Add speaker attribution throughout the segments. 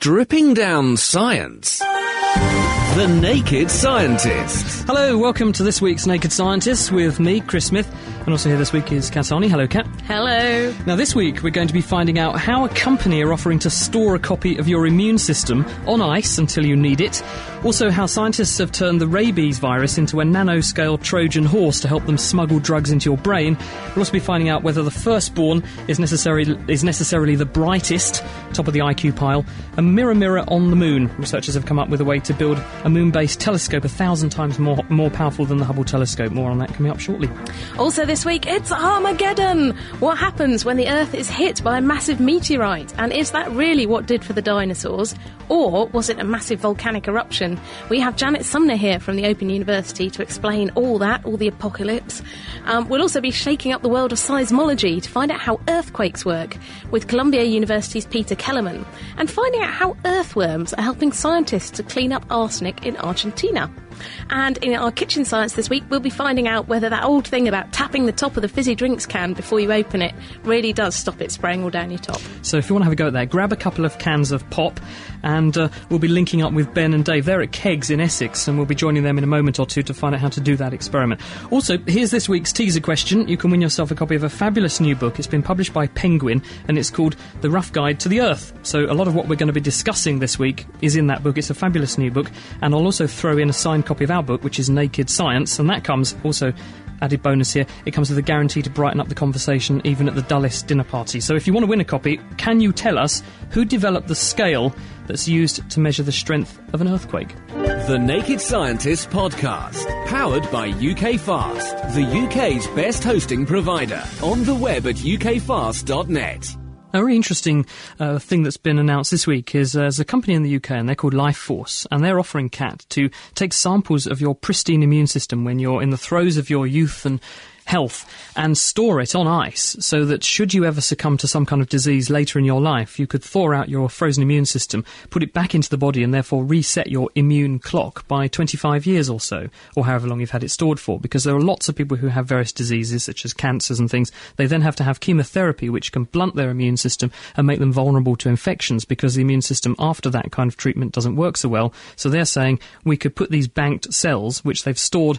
Speaker 1: Stripping down science. The Naked Scientist.
Speaker 2: Hello, welcome to this week's Naked Scientists with me, Chris Smith, and also here this week is Kat Arney. Hello, Kat.
Speaker 3: Hello.
Speaker 2: Now, this week we're going to be finding out how a company are offering to store a copy of your immune system on ice until you need it. Also, how scientists have turned the rabies virus into a nanoscale Trojan horse to help them smuggle drugs into your brain. We'll also be finding out whether the firstborn is necessarily is necessarily the brightest, top of the IQ pile. A mirror, mirror on the moon. Researchers have come up with a way to build a moon-based telescope a thousand times more more powerful than the Hubble telescope. More on that coming up shortly.
Speaker 3: Also, this week, it's Armageddon. What happens when the Earth is hit by a massive meteorite? And is that really what did for the dinosaurs? Or was it a massive volcanic eruption? We have Janet Sumner here from the Open University to explain all that, all the apocalypse. Um, we'll also be shaking up the world of seismology to find out how earthquakes work with Columbia University's Peter Kellerman and finding out how earthworms are helping scientists to clean up arsenic in Argentina. And in our kitchen science this week, we'll be finding out whether that old thing about tapping the top of the fizzy drinks can before you open it really does stop it spraying all down your top.
Speaker 2: So if you want to have a go at that, grab a couple of cans of pop, and uh, we'll be linking up with Ben and Dave. They're at Kegs in Essex, and we'll be joining them in a moment or two to find out how to do that experiment. Also, here's this week's teaser question. You can win yourself a copy of a fabulous new book. It's been published by Penguin, and it's called The Rough Guide to the Earth. So a lot of what we're going to be discussing this week is in that book. It's a fabulous new book, and I'll also throw in a signed copy of our book, which is Naked Science, and that comes also added bonus here. It comes with a guarantee to brighten up the conversation even at the dullest dinner party. So if you want to win a copy, can you tell us who developed the scale that's used to measure the strength of an earthquake?
Speaker 1: The Naked Scientist Podcast. Powered by UK Fast, the UK's best hosting provider. On the web at ukfast.net.
Speaker 2: A really interesting uh, thing that's been announced this week is uh, there's a company in the UK and they're called Life Force and they're offering CAT to take samples of your pristine immune system when you're in the throes of your youth and health and store it on ice so that should you ever succumb to some kind of disease later in your life, you could thaw out your frozen immune system, put it back into the body, and therefore reset your immune clock by 25 years or so, or however long you've had it stored for. Because there are lots of people who have various diseases, such as cancers and things. They then have to have chemotherapy, which can blunt their immune system and make them vulnerable to infections because the immune system after that kind of treatment doesn't work so well. So they're saying we could put these banked cells, which they've stored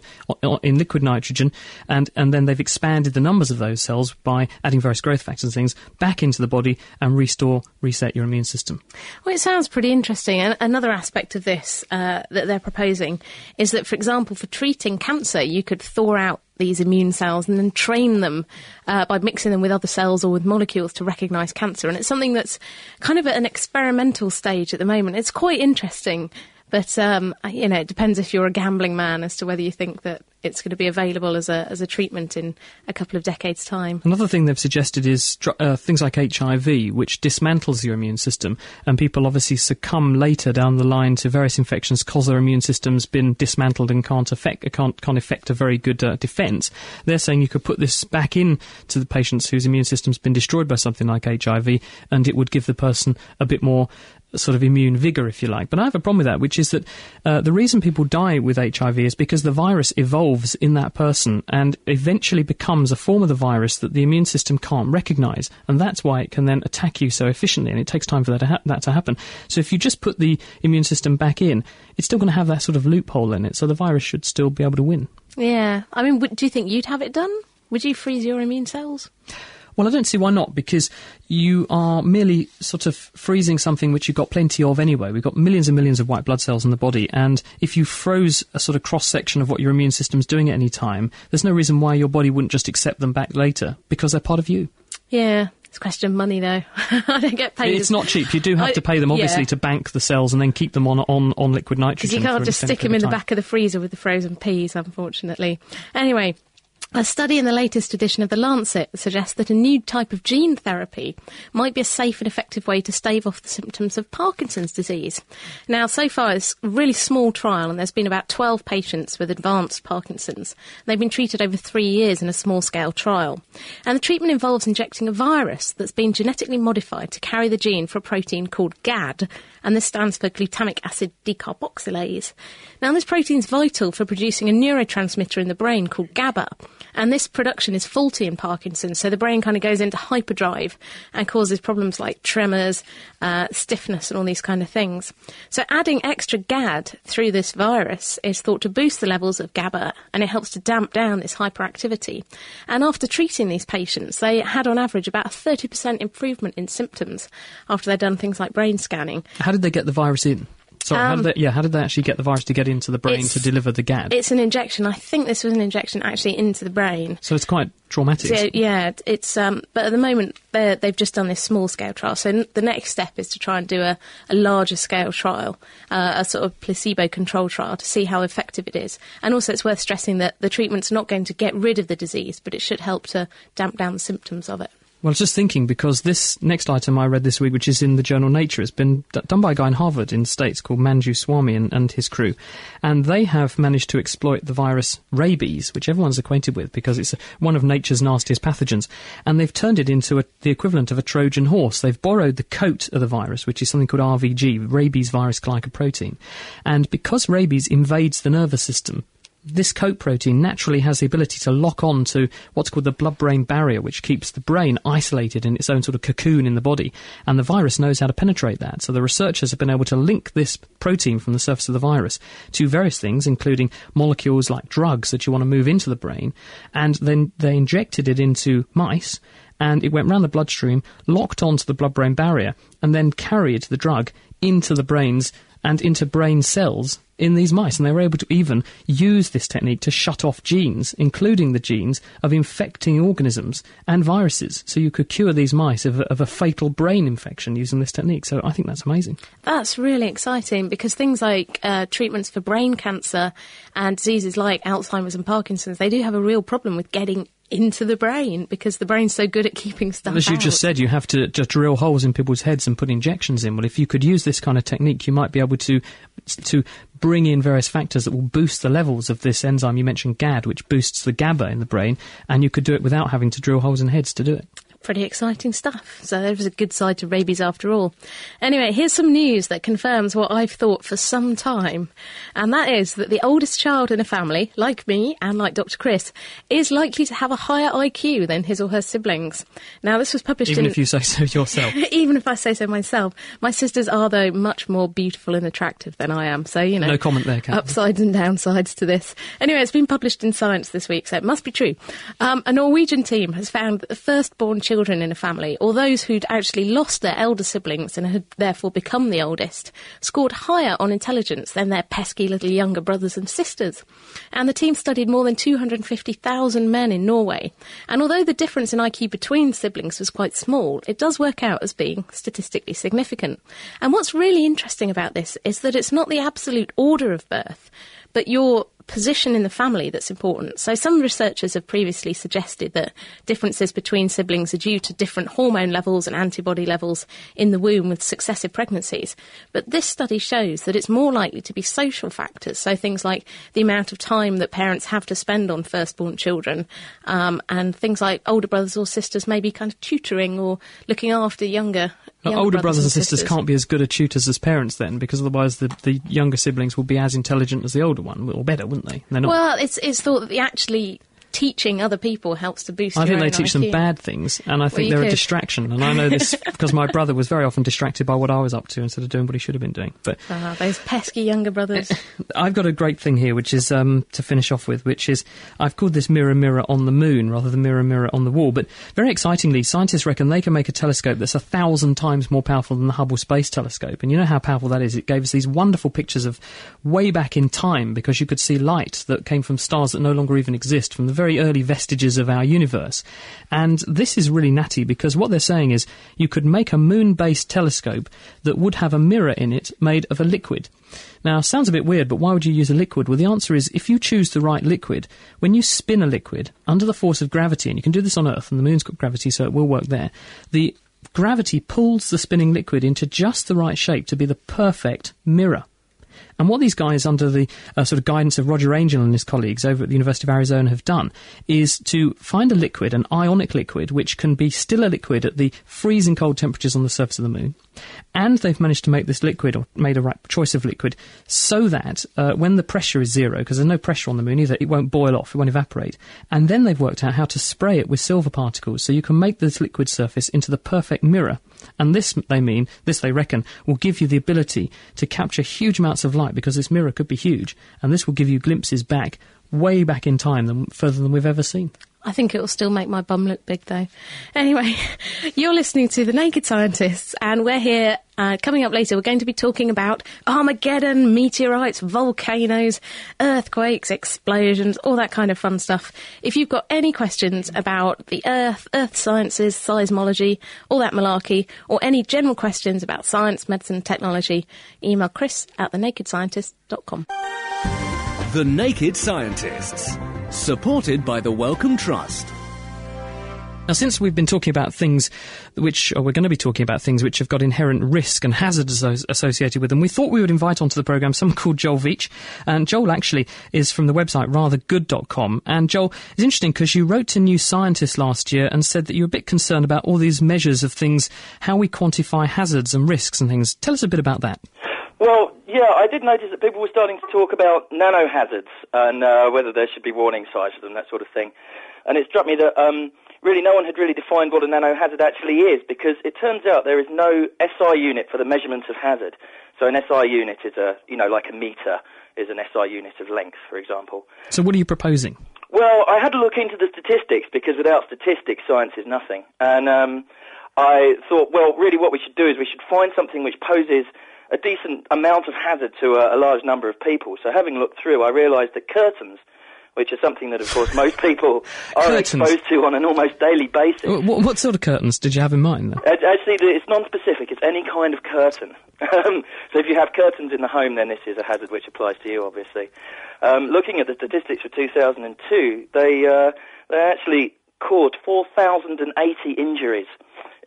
Speaker 2: in liquid nitrogen, and, and then they've expanded the numbers of those cells by adding various growth factors and things back into the body and restore, reset your immune system.
Speaker 3: Well, it sounds pretty interesting. And another aspect of this uh, that they're proposing is that, for example, for treating cancer, you could thaw out these immune cells and then train them uh, by mixing them with other cells or with molecules to recognise cancer. And it's something that's kind of at an experimental stage at the moment. It's quite interesting. But um, you know, it depends if you're a gambling man as to whether you think that it's going to be available as a as a treatment in a couple of decades' time.
Speaker 2: Another thing they've suggested is uh, things like HIV, which dismantles your immune system, and people obviously succumb later down the line to various infections because their immune system's been dismantled and can't affect can't can't effect a very good uh, defence. They're saying you could put this back in to the patients whose immune system's been destroyed by something like HIV, and it would give the person a bit more sort of immune vigor, if you like. But I have a problem with that, which is that uh, the reason people die with HIV is because the virus evolves in that person and eventually becomes a form of the virus that the immune system can't recognize, and that's why it can then attack you so efficiently. And it takes time for that to, ha- that to happen. So if you just put the immune system back in, it's still going to have that sort of loophole in it. So the virus should still be able to win.
Speaker 3: Yeah, I mean, do you think you'd have it done? Would you freeze your immune cells?
Speaker 2: Well, I don't see why not, because you are merely sort of freezing something which you've got plenty of anyway. We've got millions and millions of white blood cells in the body, and if you froze a sort of cross section of what your immune system's doing at any time, there's no reason why your body wouldn't just accept them back later, because they're part of you.
Speaker 3: Yeah. It's a question of money, though. I don't get paid.
Speaker 2: It's not cheap. You do have
Speaker 3: I-
Speaker 2: to pay them, obviously,
Speaker 3: yeah.
Speaker 2: to bank the cells and then keep them on on, on liquid nitrogen.
Speaker 3: Because you can't just stick them in the back of the freezer with the frozen peas, unfortunately. Anyway, A study in the latest edition of The Lancet suggests that a new type of gene therapy might be a safe and effective way to stave off the symptoms of Parkinson's disease. Now, so far, it's a really small trial, and there's been about 12 patients with advanced Parkinson's. They've been treated over three years in a small scale trial. And the treatment involves injecting a virus that's been genetically modified to carry the gene for a protein called GAD, and this stands for glutamic acid decarboxylase. Now, this protein is vital for producing a neurotransmitter in the brain called GABA. And this production is faulty in Parkinson's, so the brain kind of goes into hyperdrive and causes problems like tremors, uh, stiffness, and all these kind of things. So adding extra GAD through this virus is thought to boost the levels of GABA, and it helps to damp down this hyperactivity. And after treating these patients, they had on average about a 30% improvement in symptoms after they'd done things like brain scanning.
Speaker 2: How did they get the virus in? How
Speaker 3: Um,
Speaker 2: did they, yeah, how did they actually get the virus to get into the brain to deliver the GAD?
Speaker 3: It's an injection. I think this was an injection actually into the brain.
Speaker 2: so it's quite traumatic.
Speaker 3: So, yeah, it's um, but at the moment they've just done this small scale trial. So n- the next step is to try and do a, a larger scale trial, uh, a sort of placebo control trial to see how effective it is. And also, it's worth stressing that the treatment's not going to get rid of the disease, but it should help to damp down the symptoms of it.
Speaker 2: Well, I was just thinking because this next item I read this week, which is in the journal Nature, has been d- done by a guy in Harvard in the States called Manju Swami and, and his crew. And they have managed to exploit the virus rabies, which everyone's acquainted with because it's one of nature's nastiest pathogens. And they've turned it into a, the equivalent of a Trojan horse. They've borrowed the coat of the virus, which is something called RVG, rabies virus glycoprotein. And because rabies invades the nervous system, this coat protein naturally has the ability to lock on to what's called the blood brain barrier, which keeps the brain isolated in its own sort of cocoon in the body. And the virus knows how to penetrate that. So the researchers have been able to link this protein from the surface of the virus to various things, including molecules like drugs that you want to move into the brain. And then they injected it into mice. And it went round the bloodstream, locked onto the blood brain barrier, and then carried the drug into the brains and into brain cells in these mice. And they were able to even use this technique to shut off genes, including the genes of infecting organisms and viruses. So you could cure these mice of of a fatal brain infection using this technique. So I think that's amazing.
Speaker 3: That's really exciting because things like uh, treatments for brain cancer and diseases like Alzheimer's and Parkinson's, they do have a real problem with getting into the brain because the brain's so good at keeping stuff
Speaker 2: As you
Speaker 3: out.
Speaker 2: just said, you have to just drill holes in people's heads and put injections in. Well, if you could use this kind of technique, you might be able to to bring in various factors that will boost the levels of this enzyme you mentioned, GAD, which boosts the GABA in the brain, and you could do it without having to drill holes in heads to do it.
Speaker 3: Pretty exciting stuff. So there was a good side to rabies after all. Anyway, here's some news that confirms what I've thought for some time, and that is that the oldest child in a family, like me and like Dr. Chris, is likely to have a higher IQ than his or her siblings. Now, this was published
Speaker 2: Even
Speaker 3: in
Speaker 2: if you say so yourself.
Speaker 3: even if I say so myself. My sisters are, though, much more beautiful and attractive than I am. So, you know.
Speaker 2: No comment there, Kat.
Speaker 3: Upsides and downsides to this. Anyway, it's been published in Science this week, so it must be true. Um, a Norwegian team has found that the firstborn children in a family, or those who'd actually lost their elder siblings and had therefore become the oldest, scored higher on intelligence than their pesky little younger brothers and sisters. And the team studied more than 250,000 men in Norway. And although the difference in IQ between siblings was quite small, it does work out as being statistically significant. And what's really interesting about this is that it's not the absolute order of birth, but your position in the family that's important. So some researchers have previously suggested that differences between siblings are due to different hormone levels and antibody levels in the womb with successive pregnancies. But this study shows that it's more likely to be social factors. So things like the amount of time that parents have to spend on firstborn children, um, and things like older brothers or sisters maybe kind of tutoring or looking after younger.
Speaker 2: Older brothers and sisters,
Speaker 3: sisters.
Speaker 2: can't be as good at tutors as parents then, because otherwise the, the younger siblings will be as intelligent as the older one, or better, wouldn't they? Not.
Speaker 3: Well, it's it's thought that the actually teaching other people helps to boost.
Speaker 2: I think they teach them bad things, and I think they're a distraction. And I know this because my brother was very often distracted by what I was up to instead of doing what he should have been doing. But
Speaker 3: Ah, those pesky younger brothers.
Speaker 2: I've got a great thing here, which is um, to finish off with, which is I've called this mirror mirror on the moon rather than mirror mirror on the wall. But very excitingly, scientists reckon they can make a telescope that's a thousand times more powerful than the Hubble Space Telescope. And you know how powerful that is? It gave us these wonderful pictures of way back in time because you could see light that came from stars that no longer even exist from the very early vestiges of our universe. And this is really natty because what they're saying is you could make a moon based telescope that would have a mirror in it made of a liquid. Now, sounds a bit weird, but why would you use a liquid? Well, the answer is if you choose the right liquid, when you spin a liquid under the force of gravity, and you can do this on Earth, and the moon's got gravity, so it will work there, the gravity pulls the spinning liquid into just the right shape to be the perfect mirror. And what these guys, under the uh, sort of guidance of Roger Angel and his colleagues over at the University of Arizona, have done is to find a liquid, an ionic liquid, which can be still a liquid at the freezing cold temperatures on the surface of the moon. And they've managed to make this liquid, or made a right choice of liquid, so that uh, when the pressure is zero, because there's no pressure on the moon either, it won't boil off, it won't evaporate. And then they've worked out how to spray it with silver particles, so you can make this liquid surface into the perfect mirror. And this, they mean, this they reckon, will give you the ability to capture huge amounts of light because this mirror could be huge, and this will give you glimpses back, way back in time, than, further than we've ever seen.
Speaker 3: I think it will still make my bum look big, though. Anyway, you're listening to The Naked Scientists, and we're here. Uh, coming up later, we're going to be talking about Armageddon, meteorites, volcanoes, earthquakes, explosions, all that kind of fun stuff. If you've got any questions about the Earth, Earth sciences, seismology, all that malarkey, or any general questions about science, medicine, technology, email chris at thenakedscientist.com.
Speaker 1: The Naked Scientists. Supported by the Wellcome Trust.
Speaker 2: Now, since we've been talking about things which, or we're going to be talking about things which have got inherent risk and hazards associated with them, we thought we would invite onto the programme someone called Joel Veitch. And Joel actually is from the website rathergood.com. And Joel, it's interesting because you wrote to New Scientist last year and said that you were a bit concerned about all these measures of things, how we quantify hazards and risks and things. Tell us a bit about that.
Speaker 4: Well, yeah, I did notice that people were starting to talk about nano hazards and uh, whether there should be warning signs for them, that sort of thing. And it struck me that um, really no one had really defined what a nano hazard actually is because it turns out there is no SI unit for the measurement of hazard. So an SI unit is a, you know, like a meter is an SI unit of length, for example.
Speaker 2: So what are you proposing?
Speaker 4: Well, I had to look into the statistics because without statistics, science is nothing. And um, I thought, well, really what we should do is we should find something which poses a decent amount of hazard to a, a large number of people. So having looked through, I realised that curtains, which is something that, of course, most people are
Speaker 2: Curtains?
Speaker 4: exposed to on an almost daily basis.
Speaker 2: What, what sort of curtains did you have in mind? then?
Speaker 4: Ac- Actually, it's non-specific. It's any kind of curtain. Um, so if you have curtains in the home, then this is a hazard which applies to you, obviously. Um, looking at the statistics for 2002, they uh, they actually caused 4,080 injuries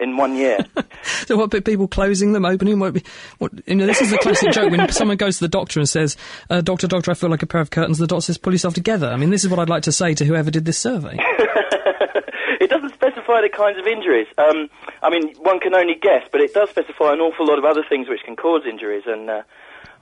Speaker 4: in one year.
Speaker 2: So what, people closing them, opening, what, what, you know, this is the classic joke when someone goes to the doctor and says, uh, doctor, doctor, I feel like a pair of curtains, the doctor says, pull yourself together. I mean, this is what I'd like to say to whoever did this survey.
Speaker 4: it doesn't specify the kinds of injuries. Um, I mean, one can only guess, but it does specify an awful lot of other things which can cause injuries, and uh,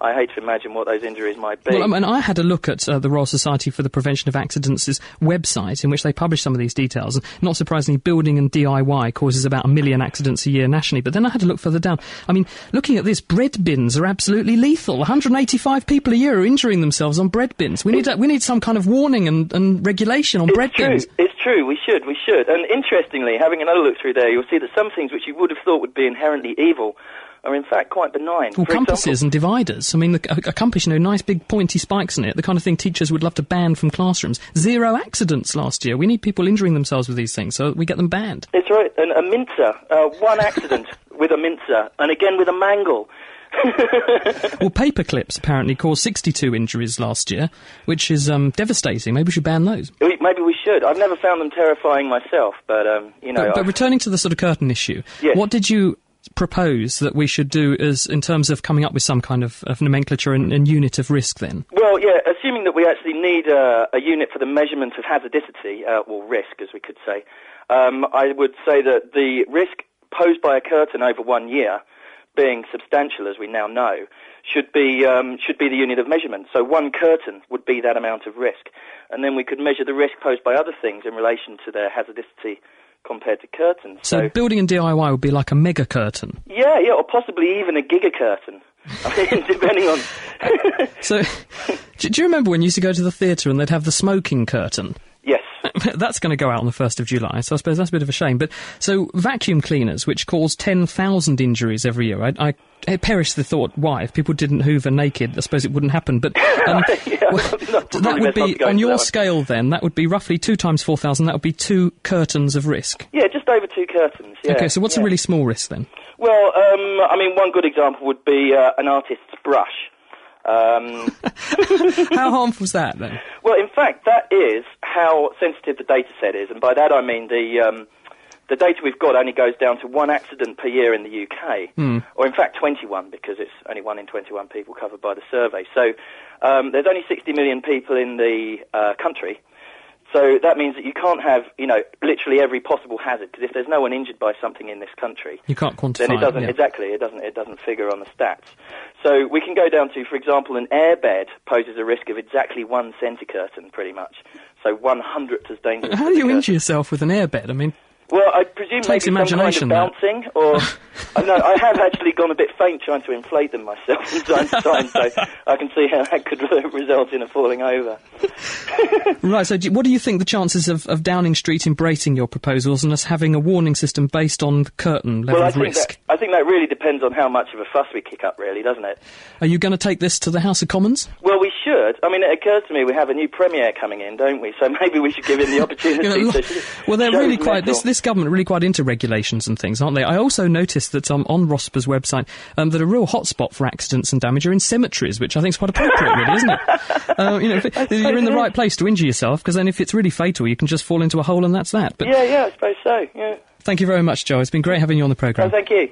Speaker 4: I hate to imagine what those injuries might be.
Speaker 2: Well, I mean, I had a look at uh, the Royal Society for the Prevention of Accidents' website, in which they publish some of these details. And not surprisingly, building and DIY causes about a million accidents a year nationally. But then I had to look further down. I mean, looking at this, bread bins are absolutely lethal. 185 people a year are injuring themselves on bread bins. We need we need some kind of warning and, and regulation on
Speaker 4: It's
Speaker 2: bread
Speaker 4: true.
Speaker 2: bins.
Speaker 4: It's true. We should. We should. And interestingly, having another look through there, you'll see that some things which you would have thought would be inherently evil are in fact quite benign.
Speaker 2: Well,
Speaker 4: For
Speaker 2: compasses
Speaker 4: example,
Speaker 2: and dividers. I mean, the, a, a compass, you know, nice big pointy spikes in it, the kind of thing teachers would love to ban from classrooms. Zero accidents last year. We need people injuring themselves with these things, so we get them banned.
Speaker 4: it's right. And a mincer, uh, one accident with a mincer, and again with a mangle.
Speaker 2: Well, paper clips apparently caused 62 injuries last year, which is um, devastating. Maybe we should ban those.
Speaker 4: Maybe we should. I've never found them terrifying myself, but um, you know.
Speaker 2: But, but returning to the sort of curtain issue,
Speaker 4: Yes.
Speaker 2: what did you propose that we should do as in terms of coming up with some kind of, of nomenclature and, and unit of risk then?
Speaker 4: Well, yeah, assuming that we actually need uh, a unit for the measurement of hazardicity, uh, or risk, as we could say, um, I would say that the risk posed by a curtain over one year, being substantial as we now know, should be um, should be the unit of measurement. So one curtain would be that amount of risk, and then we could measure the risk posed by other things in relation to their hazardicity compared to curtains.
Speaker 2: So, building and DIY would be like a mega curtain.
Speaker 4: yeah, yeah, or possibly even a giga curtain. I mean, depending on.
Speaker 2: So, do you remember when you used to go to the theatre and they'd have the smoking curtain? that's going to go out on the 1st of July, so I suppose that's a bit of a shame. But so vacuum cleaners, which cause 10,000 injuries every year, I, I, I perish the thought, why? If people didn't hoover naked, I suppose it wouldn't happen. But um,
Speaker 4: Yeah,
Speaker 2: well, that would be, on your scale then, that would be roughly 2 times 4,000, that would be two curtains of risk.
Speaker 4: Yeah, just over two curtains. Yeah.
Speaker 2: okay, so what's
Speaker 4: yeah.
Speaker 2: a really small risk then?
Speaker 4: Well, um, I mean, one good example would be uh, an artist's brush. Um,
Speaker 2: How harmful is that then?
Speaker 4: well, in fact, that is how sensitive the data set is, and by that I mean the um, the data we've got only goes down to one accident per year in the UK, or in fact 21 because it's only one in 21 people covered by the survey. So um, there's only 60 million people in the uh, country. So that means that you can't have, you know, literally every possible hazard because if there's no one injured by something in this country,
Speaker 2: You can't quantify
Speaker 4: then it doesn't
Speaker 2: yeah.
Speaker 4: exactly it doesn't it doesn't figure on the stats. So we can go down to, for example, an airbed poses a risk of exactly one centicurtain, pretty much. So one hundredth as dangerous.
Speaker 2: How do you injure yourself with an airbed? I mean,
Speaker 4: Well, I presume
Speaker 2: Takes
Speaker 4: maybe
Speaker 2: imagination,
Speaker 4: some kind of
Speaker 2: that.
Speaker 4: bouncing, or I know. I have actually gone a bit faint trying to inflate them myself from time to time, so I can see how that could result in a falling over.
Speaker 2: right, so do, what do you think the chances of, of Downing Street embracing your proposals and us having a warning system based on the curtain level
Speaker 4: well, I
Speaker 2: of
Speaker 4: think
Speaker 2: risk?
Speaker 4: that I think that really depends on how much of a fuss we kick up, really, doesn't it?
Speaker 2: Are you going to take this to the House of Commons?
Speaker 4: Well, we should. I mean, it occurs to me we have a new premier coming in, don't we? So maybe we should give him the opportunity
Speaker 2: You know,
Speaker 4: to.
Speaker 2: well, they're really quite. This this government really quite into regulations and things, aren't they? I also noticed that um, on ROSPA's website um, that a real hotspot for accidents and damage are in cemeteries, which I think is quite appropriate, really, isn't it? Uh, you know, if it, you're in the right place to injure yourself, because then if it's really fatal, you can just fall into a hole and that's that. But
Speaker 4: Yeah, yeah, I suppose so. Yeah.
Speaker 2: thank you very much, Joe. It's been great having you on the
Speaker 4: Oh,
Speaker 2: programme.
Speaker 4: thank you.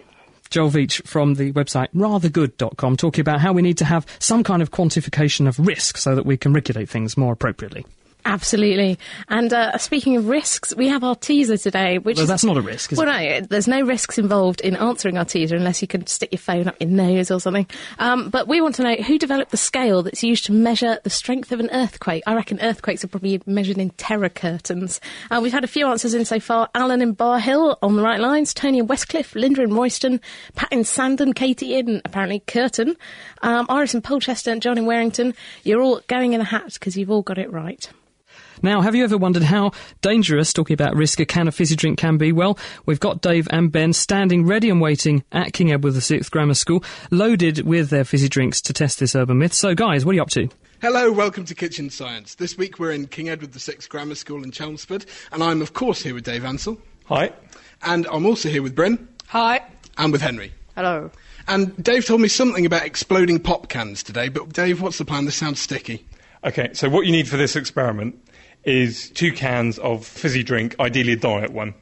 Speaker 2: Joel Veach from the website rathergood.com talking about how we need to have some kind of quantification of risk so that we can regulate things more appropriately.
Speaker 3: Absolutely. And uh, speaking of risks, we have our teaser today, which
Speaker 2: Well,
Speaker 3: is
Speaker 2: that's not a risk, is
Speaker 3: well,
Speaker 2: it?
Speaker 3: no, there's no risks involved in answering our teaser unless you can stick your phone up your nose or something. Um, but we want to know who developed the scale that's used to measure the strength of an earthquake. I reckon earthquakes are probably measured in terror curtains. Uh, we've had a few answers in so far. Alan in Bar Hill on the right lines, Tony in Westcliff, Linda in Royston, Pat in Sandon, Katie in apparently Curtin, um, Iris in Polchester, and John in Warrington. You're all going in a hat because you've all got it right.
Speaker 2: Now, have you ever wondered how dangerous, talking about risk, a can of fizzy drink can be? Well, we've got Dave and Ben standing ready and waiting at King Edward VI Grammar School, loaded with their fizzy drinks to test this urban myth. So, guys, what are you up to?
Speaker 5: Hello, welcome to Kitchen Science. This week we're in King Edward VI Grammar School in Chelmsford, and I'm of course here with Dave Ansell,
Speaker 6: Hi.
Speaker 5: and I'm also here with Bryn,
Speaker 7: Hi.
Speaker 5: and with Henry.
Speaker 7: Hello.
Speaker 5: And Dave told me something about exploding pop cans today, but Dave, what's the plan? This sounds sticky.
Speaker 6: Okay, so what you need for this experiment is two cans of fizzy drink, ideally a diet one.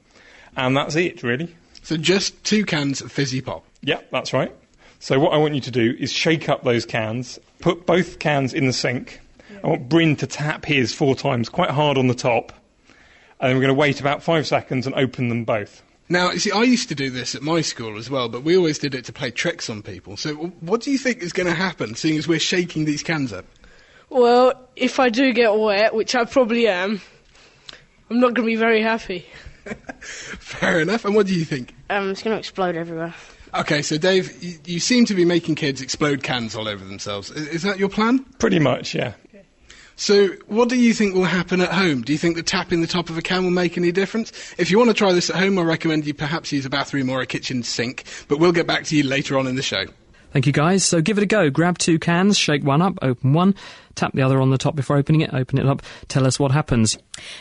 Speaker 6: And that's it, really.
Speaker 5: So just two cans of fizzy pop.
Speaker 6: Yeah, that's right. So what I want you to do is shake up those cans, put both cans in the sink. I want Bryn to tap his four times, quite hard on the top. And then we're going to wait about five seconds and open them both.
Speaker 5: Now, you see, I used to do this at my school as well, but we always did it to play tricks on people. So, what do you think is going to happen, seeing as we're shaking these cans up?
Speaker 7: Well, if I do get wet, which I probably am, I'm not going to be very happy.
Speaker 5: Fair enough. And what do you think?
Speaker 7: Um, it's going to explode everywhere.
Speaker 5: Okay, so Dave, you, you seem to be making kids explode cans all over themselves. Is, is that your plan?
Speaker 6: Pretty much, yeah.
Speaker 5: So, what do you think will happen at home? Do you think that tapping the top of a can will make any difference? If you want to try this at home, I recommend you perhaps use a bathroom or a kitchen sink, but we'll get back to you later on in the show.
Speaker 2: Thank you, guys. So give it a go. Grab two cans, shake one up, open one, tap the other on the top before opening it, open it up, tell us what happens.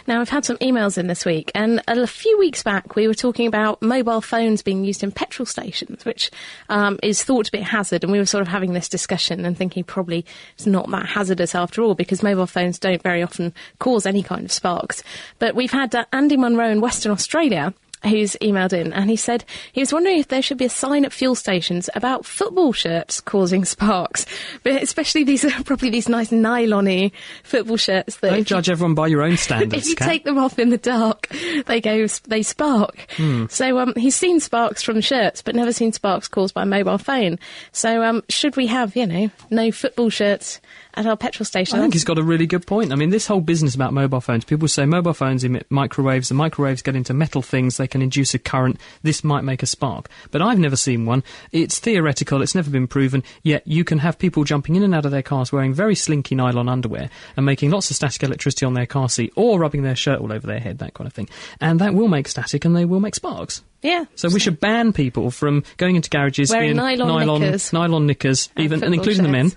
Speaker 3: Now, I've had some emails in this week, and a few weeks back we were talking about mobile phones being used in petrol stations, which um, is thought to be a hazard, and we were sort of having this discussion and thinking probably it's not that hazardous after all, because mobile phones don't very often cause any kind of sparks. But we've had uh, Andy Munro in Western Australia who's emailed in and he said he was wondering if there should be a sign at fuel stations about football shirts causing sparks, but especially these probably these nice nylon-y football shirts that
Speaker 2: Don't
Speaker 3: you-
Speaker 2: judge everyone by your own standards.
Speaker 3: if you
Speaker 2: Kat.
Speaker 3: take them off in the dark, they go, they spark.
Speaker 2: Hmm.
Speaker 3: So um, he's seen sparks from shirts, but never seen sparks caused by a mobile phone. So um, should we have, you know, no football shirts at our petrol station?
Speaker 2: I think he's got a really good point. I mean, this whole business about mobile phones, people say mobile phones emit microwaves, the microwaves get into metal things, they can induce a current, this might make a spark. But I've never seen one. It's theoretical, it's never been proven, yet you can have people jumping in and out of their cars wearing very slinky nylon underwear and making lots of static electricity on their car seat or rubbing their shirt all over their head, that kind of thing. And that will make static and they will make sparks.
Speaker 3: Yeah.
Speaker 2: So we should ban people from going into garages
Speaker 3: Wearing
Speaker 2: in
Speaker 3: nylon
Speaker 2: nylon
Speaker 3: knickers.
Speaker 2: nylon knickers, even and including the men.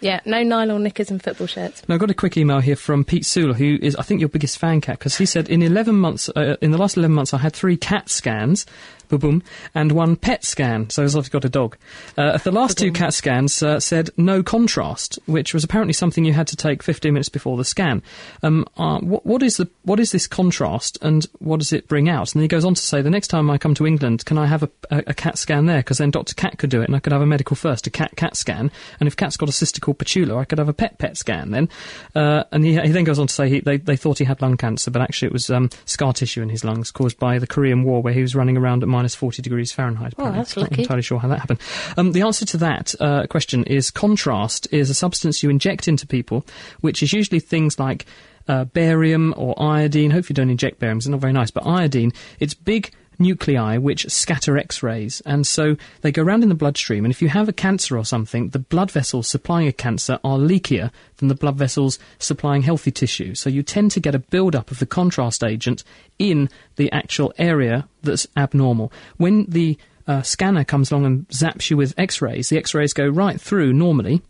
Speaker 3: Yeah, no nylon knickers and football shirts.
Speaker 2: Now, I got a quick email here from Pete Sula, who is, I think, your biggest fan cat, because he said in 11 months, uh, in the last 11 months, I had three cat scans, boom, boom, and one pet scan. So he's obviously got a dog. Uh, the last two cat scans uh, said no contrast, which was apparently something you had to take 15 minutes before the scan. Um, uh, what, what is the what is this contrast, and what does it bring out? And he goes on to say, the next time I come to England, can I have a, a, a cat scan there? Because then Dr. Cat could do it, and I could have a medical first, a cat cat scan. And if cat's got a sister called Patula, I could have a pet pet scan then. Uh, and he, he then goes on to say he, they, they thought he had lung cancer, but actually it was um, scar tissue in his lungs caused by the Korean War, where he was running around at minus 40 degrees Fahrenheit.
Speaker 3: Oh,
Speaker 2: apparently.
Speaker 3: that's
Speaker 2: Not entirely sure how that happened. Um, the answer to that uh, question is contrast is a substance you inject into people, which is usually things like uh, barium or iodine. Hopefully, you don't inject barium; it's not very nice. But iodine, it's big nuclei which scatter X-rays, and so they go around in the bloodstream. And if you have a cancer or something, the blood vessels supplying a cancer are leakier than the blood vessels supplying healthy tissue. So you tend to get a build-up of the contrast agent in the actual area that's abnormal. When the uh, scanner comes along and zaps you with X-rays, the X-rays go right through normally,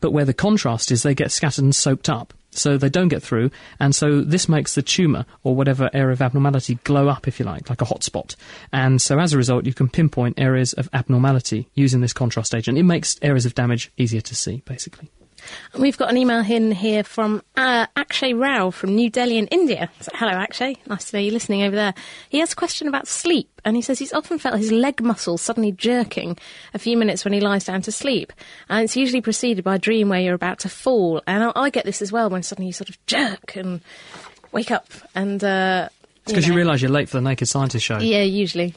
Speaker 2: but where the contrast is, they get scattered and soaked up. So they don't get through, and so this makes the tumour or whatever area of abnormality glow up, if you like, like a hot spot. And so as a result, you can pinpoint areas of abnormality using this contrast agent. It makes areas of damage easier to see, basically.
Speaker 3: And we've got an email in here from uh, Akshay Rao from New Delhi in India. So, hello, Akshay. Nice to know you're listening over there. He has a question about sleep, and he says he's often felt his leg muscles suddenly jerking a few minutes when he lies down to sleep. And it's usually preceded by a dream where you're about to fall. And I, I get this as well when suddenly you sort of jerk and wake up. And uh,
Speaker 2: It's because you,
Speaker 3: know.
Speaker 2: realise you're late for the Naked Scientist show.
Speaker 3: Yeah, usually.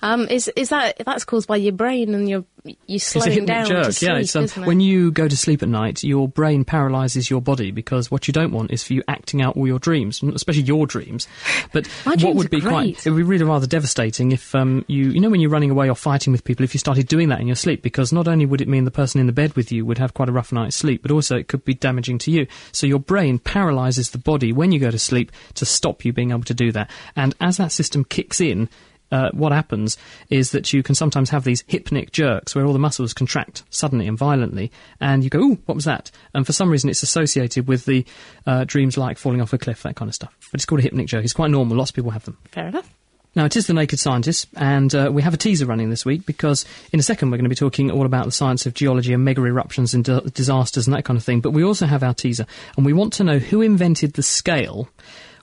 Speaker 3: Um, is is that that's caused by your brain and your you slowing down
Speaker 2: jerk.
Speaker 3: to sleep,
Speaker 2: yeah, it's, um,
Speaker 3: it?
Speaker 2: when you go to sleep at night, your brain paralyzes your body because what you don't want is for you acting out all your dreams, especially your dreams. But what would be quite it would be really rather devastating if um, you you know when you're running away or fighting with people, if you started doing that in your sleep, because not only would it mean the person in the bed with you would have quite a rough night's sleep, but also it could be damaging to you. So your brain paralyzes the body when you go to sleep to stop you being able to do that. And as that system kicks in, uh, what happens is that you can sometimes have these hypnic jerks where all the muscles contract suddenly and violently, and you go, "Ooh, what was that?" And for some reason, it's associated with the uh, dreams like falling off a cliff, that kind of stuff. But it's called a hypnic jerk. It's quite normal. Lots of people have them.
Speaker 3: Fair enough.
Speaker 2: Now, it is the Naked Scientist, and uh, we have a teaser running this week because in a second we're going to be talking all about the science of geology and mega eruptions and di- disasters and that kind of thing. But we also have our teaser, and we want to know who invented the scale,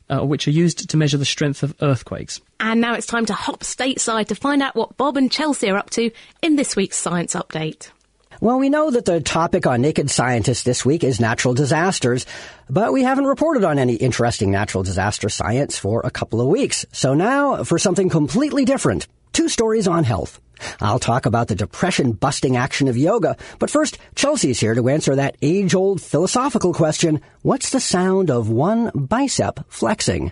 Speaker 2: uh, which are used to measure the strength of earthquakes.
Speaker 3: And now it's time to hop stateside to find out what Bob and Chelsea are up to in this week's Science Update.
Speaker 8: Well, we know that the topic on Naked Scientist this week is natural disasters, but we haven't reported on any interesting natural disaster science for a couple of weeks. So now for something completely different. Two stories on health. I'll talk about the depression busting action of yoga, but first, Chelsea's here to answer that age old philosophical question what's the sound of one bicep flexing?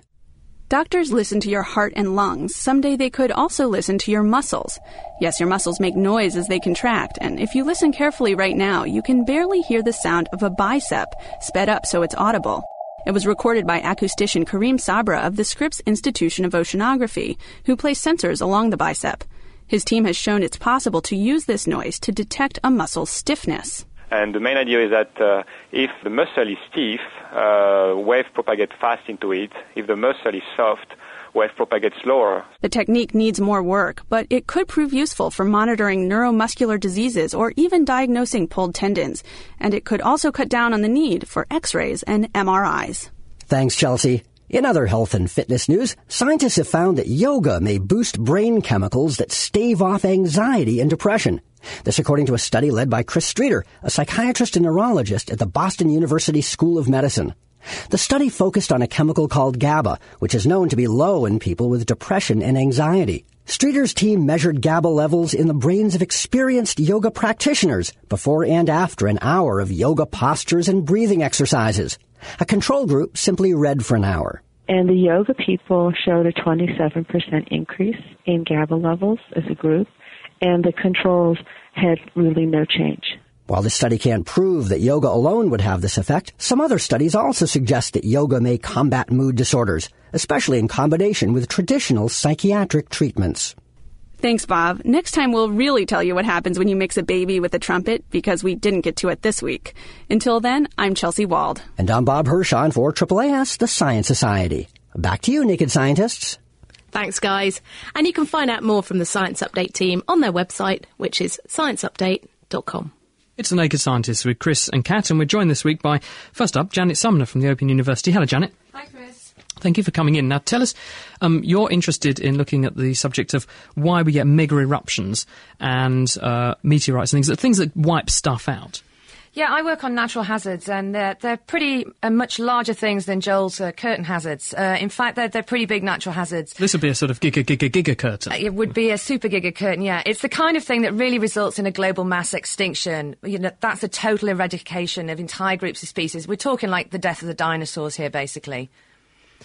Speaker 9: Doctors listen to your heart and lungs. Someday they could also listen to your muscles. Yes, your muscles make noise as they contract, and if you listen carefully right now, you can barely hear the sound of a bicep, sped up so it's audible. It was recorded by acoustician Kareem Sabra of the Scripps Institution of Oceanography, who placed sensors along the bicep. His team has shown it's possible to use this noise to detect a muscle stiffness.
Speaker 10: And the main idea is that uh, if the muscle is stiff, uh, wave propagate fast into it. If the muscle is soft, wave propagate slower.
Speaker 9: The technique needs more work, but it could prove useful for monitoring neuromuscular diseases or even diagnosing pulled tendons. And it could also cut down on the need for x-rays and MRIs.
Speaker 8: Thanks, Chelsea. In other health and fitness news, scientists have found that yoga may boost brain chemicals that stave off anxiety and depression. This according to a study led by Chris Streeter, a psychiatrist and neurologist at the Boston University School of Medicine. The study focused on a chemical called GABA, which is known to be low in people with depression and anxiety. Streeter's team measured GABA levels in the brains of experienced yoga practitioners before and after an hour of yoga postures and breathing exercises. A control group simply read for an hour.
Speaker 11: And the yoga people showed a 27% increase in GABA levels as a group, and the controls had really no change.
Speaker 8: While this study can't prove that yoga alone would have this effect, some other studies also suggest that yoga may combat mood disorders, especially in combination with traditional psychiatric treatments.
Speaker 9: Thanks, Bob. Next time we'll really tell you what happens when you mix a baby with a trumpet because we didn't get to it this week. Until then, I'm Chelsea Wald.
Speaker 8: And I'm Bob Hirschon for AAAS, the Science Society. Back to you, Naked Scientists.
Speaker 3: Thanks, guys. And you can find out more from the Science Update team on their website, which is scienceupdate.com.
Speaker 2: It's the Naked Scientists with Chris and Kat, and we're joined this week by, first up, Janet Sumner from the Open University. Hello, Janet.
Speaker 12: Hi, Chris.
Speaker 2: Thank you for coming in. Now, tell us, um, you're interested in looking at the subject of why we get mega eruptions and uh, meteorites and things, things that wipe stuff out.
Speaker 12: Yeah, I work on natural hazards, and they're, they're pretty uh, much larger things than Joel's uh, curtain hazards. Uh, in fact, they're, they're pretty big natural hazards.
Speaker 2: This would be a sort of giga, giga, giga curtain.
Speaker 12: Uh, It would be a super giga curtain, yeah. It's the kind of thing that really results in a global mass extinction. You know, that's a total eradication of entire groups of species. We're talking like the death of the dinosaurs here, basically.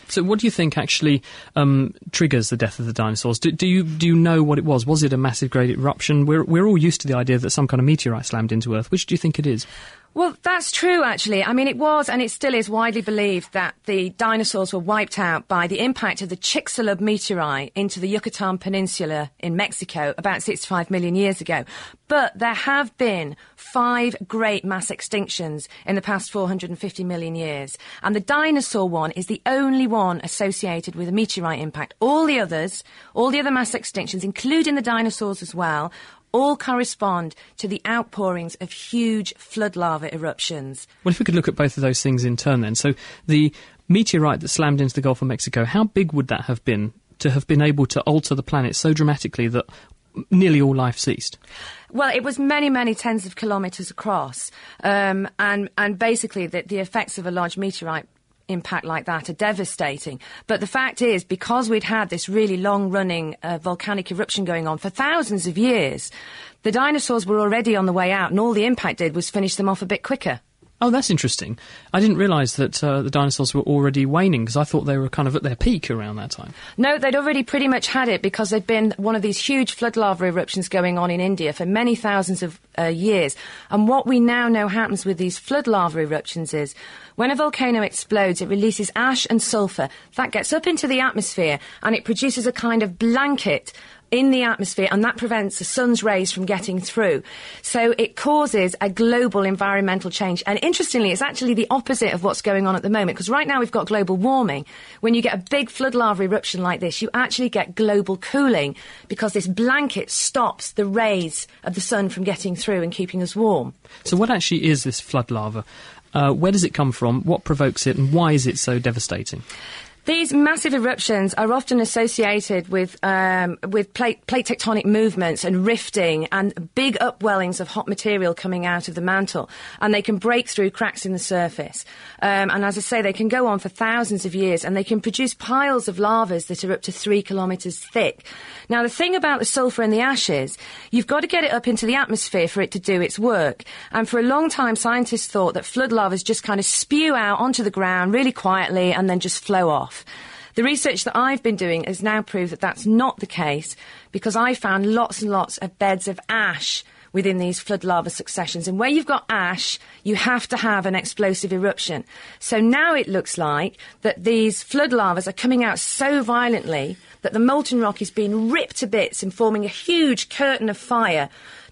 Speaker 2: So, what do you think actually um, triggers the death of the dinosaurs? Do, do you do you know what it was? Was it a massive great eruption? We're we're all used to the idea that some kind of meteorite slammed into Earth. Which do you think it is?
Speaker 12: Well, that's true, actually. I mean, it was, and it still is, widely believed that the dinosaurs were wiped out by the impact of the Chicxulub meteorite into the Yucatan Peninsula in Mexico about 65 million years ago. But there have been five great mass extinctions in the past 450 million years. And the dinosaur one is the only one associated with a meteorite impact. All the others, all the other mass extinctions, including the dinosaurs as well, all correspond to the outpourings of huge flood lava eruptions.
Speaker 2: Well, if we could look at both of those things in turn, then. So, the meteorite that slammed into the Gulf of Mexico, how big would that have been to have been able to alter the planet so dramatically that nearly all life ceased?
Speaker 12: Well, it was many, many tens of kilometres across, um, and and basically the, the effects of a large meteorite impact like that are devastating. But the fact is, because we'd had this really long running uh, volcanic eruption going on for thousands of years, the dinosaurs were already on the way out, and all the impact did was finish them off a bit quicker.
Speaker 2: Oh, that's interesting. I didn't realise that uh, the dinosaurs were already waning because I thought they were kind of at their peak around that time.
Speaker 12: No, they'd already pretty much had it because there'd been one of these huge flood lava eruptions going on in India for many thousands of uh, years. And what we now know happens with these flood lava eruptions is when a volcano explodes, it releases ash and sulfur. That gets up into the atmosphere and it produces a kind of blanket in the atmosphere and that prevents the sun's rays from getting through. So it causes a global environmental change. And interestingly, it's actually the opposite of what's going on at the moment because right now we've got global warming. When you get a big flood lava eruption like this, you actually get global cooling because this blanket stops the rays of the sun from getting through and keeping us warm.
Speaker 2: So, what actually is this flood lava? Uh, where does it come from? What provokes it? And why is it so devastating?
Speaker 12: These massive eruptions are often associated with um, with plate, plate tectonic movements and rifting and big upwellings of hot material coming out of the mantle, and they can break through cracks in the surface. Um, and as I say, they can go on for thousands of years, and they can produce piles of lavas that are up to three kilometres thick. Now, the thing about the sulphur and the ashes, you've got to get it up into the atmosphere for it to do its work. And for a long time, scientists thought that flood lavas just kind of spew out onto the ground really quietly and then just flow off. The research that I've been doing has now proved that that's not the case because I found lots and lots of beds of ash within these flood lava successions. And where you've got ash, you have to have an explosive eruption. So now it looks like that these flood lavas are coming out so violently that the molten rock is being ripped to bits and forming a huge curtain of fire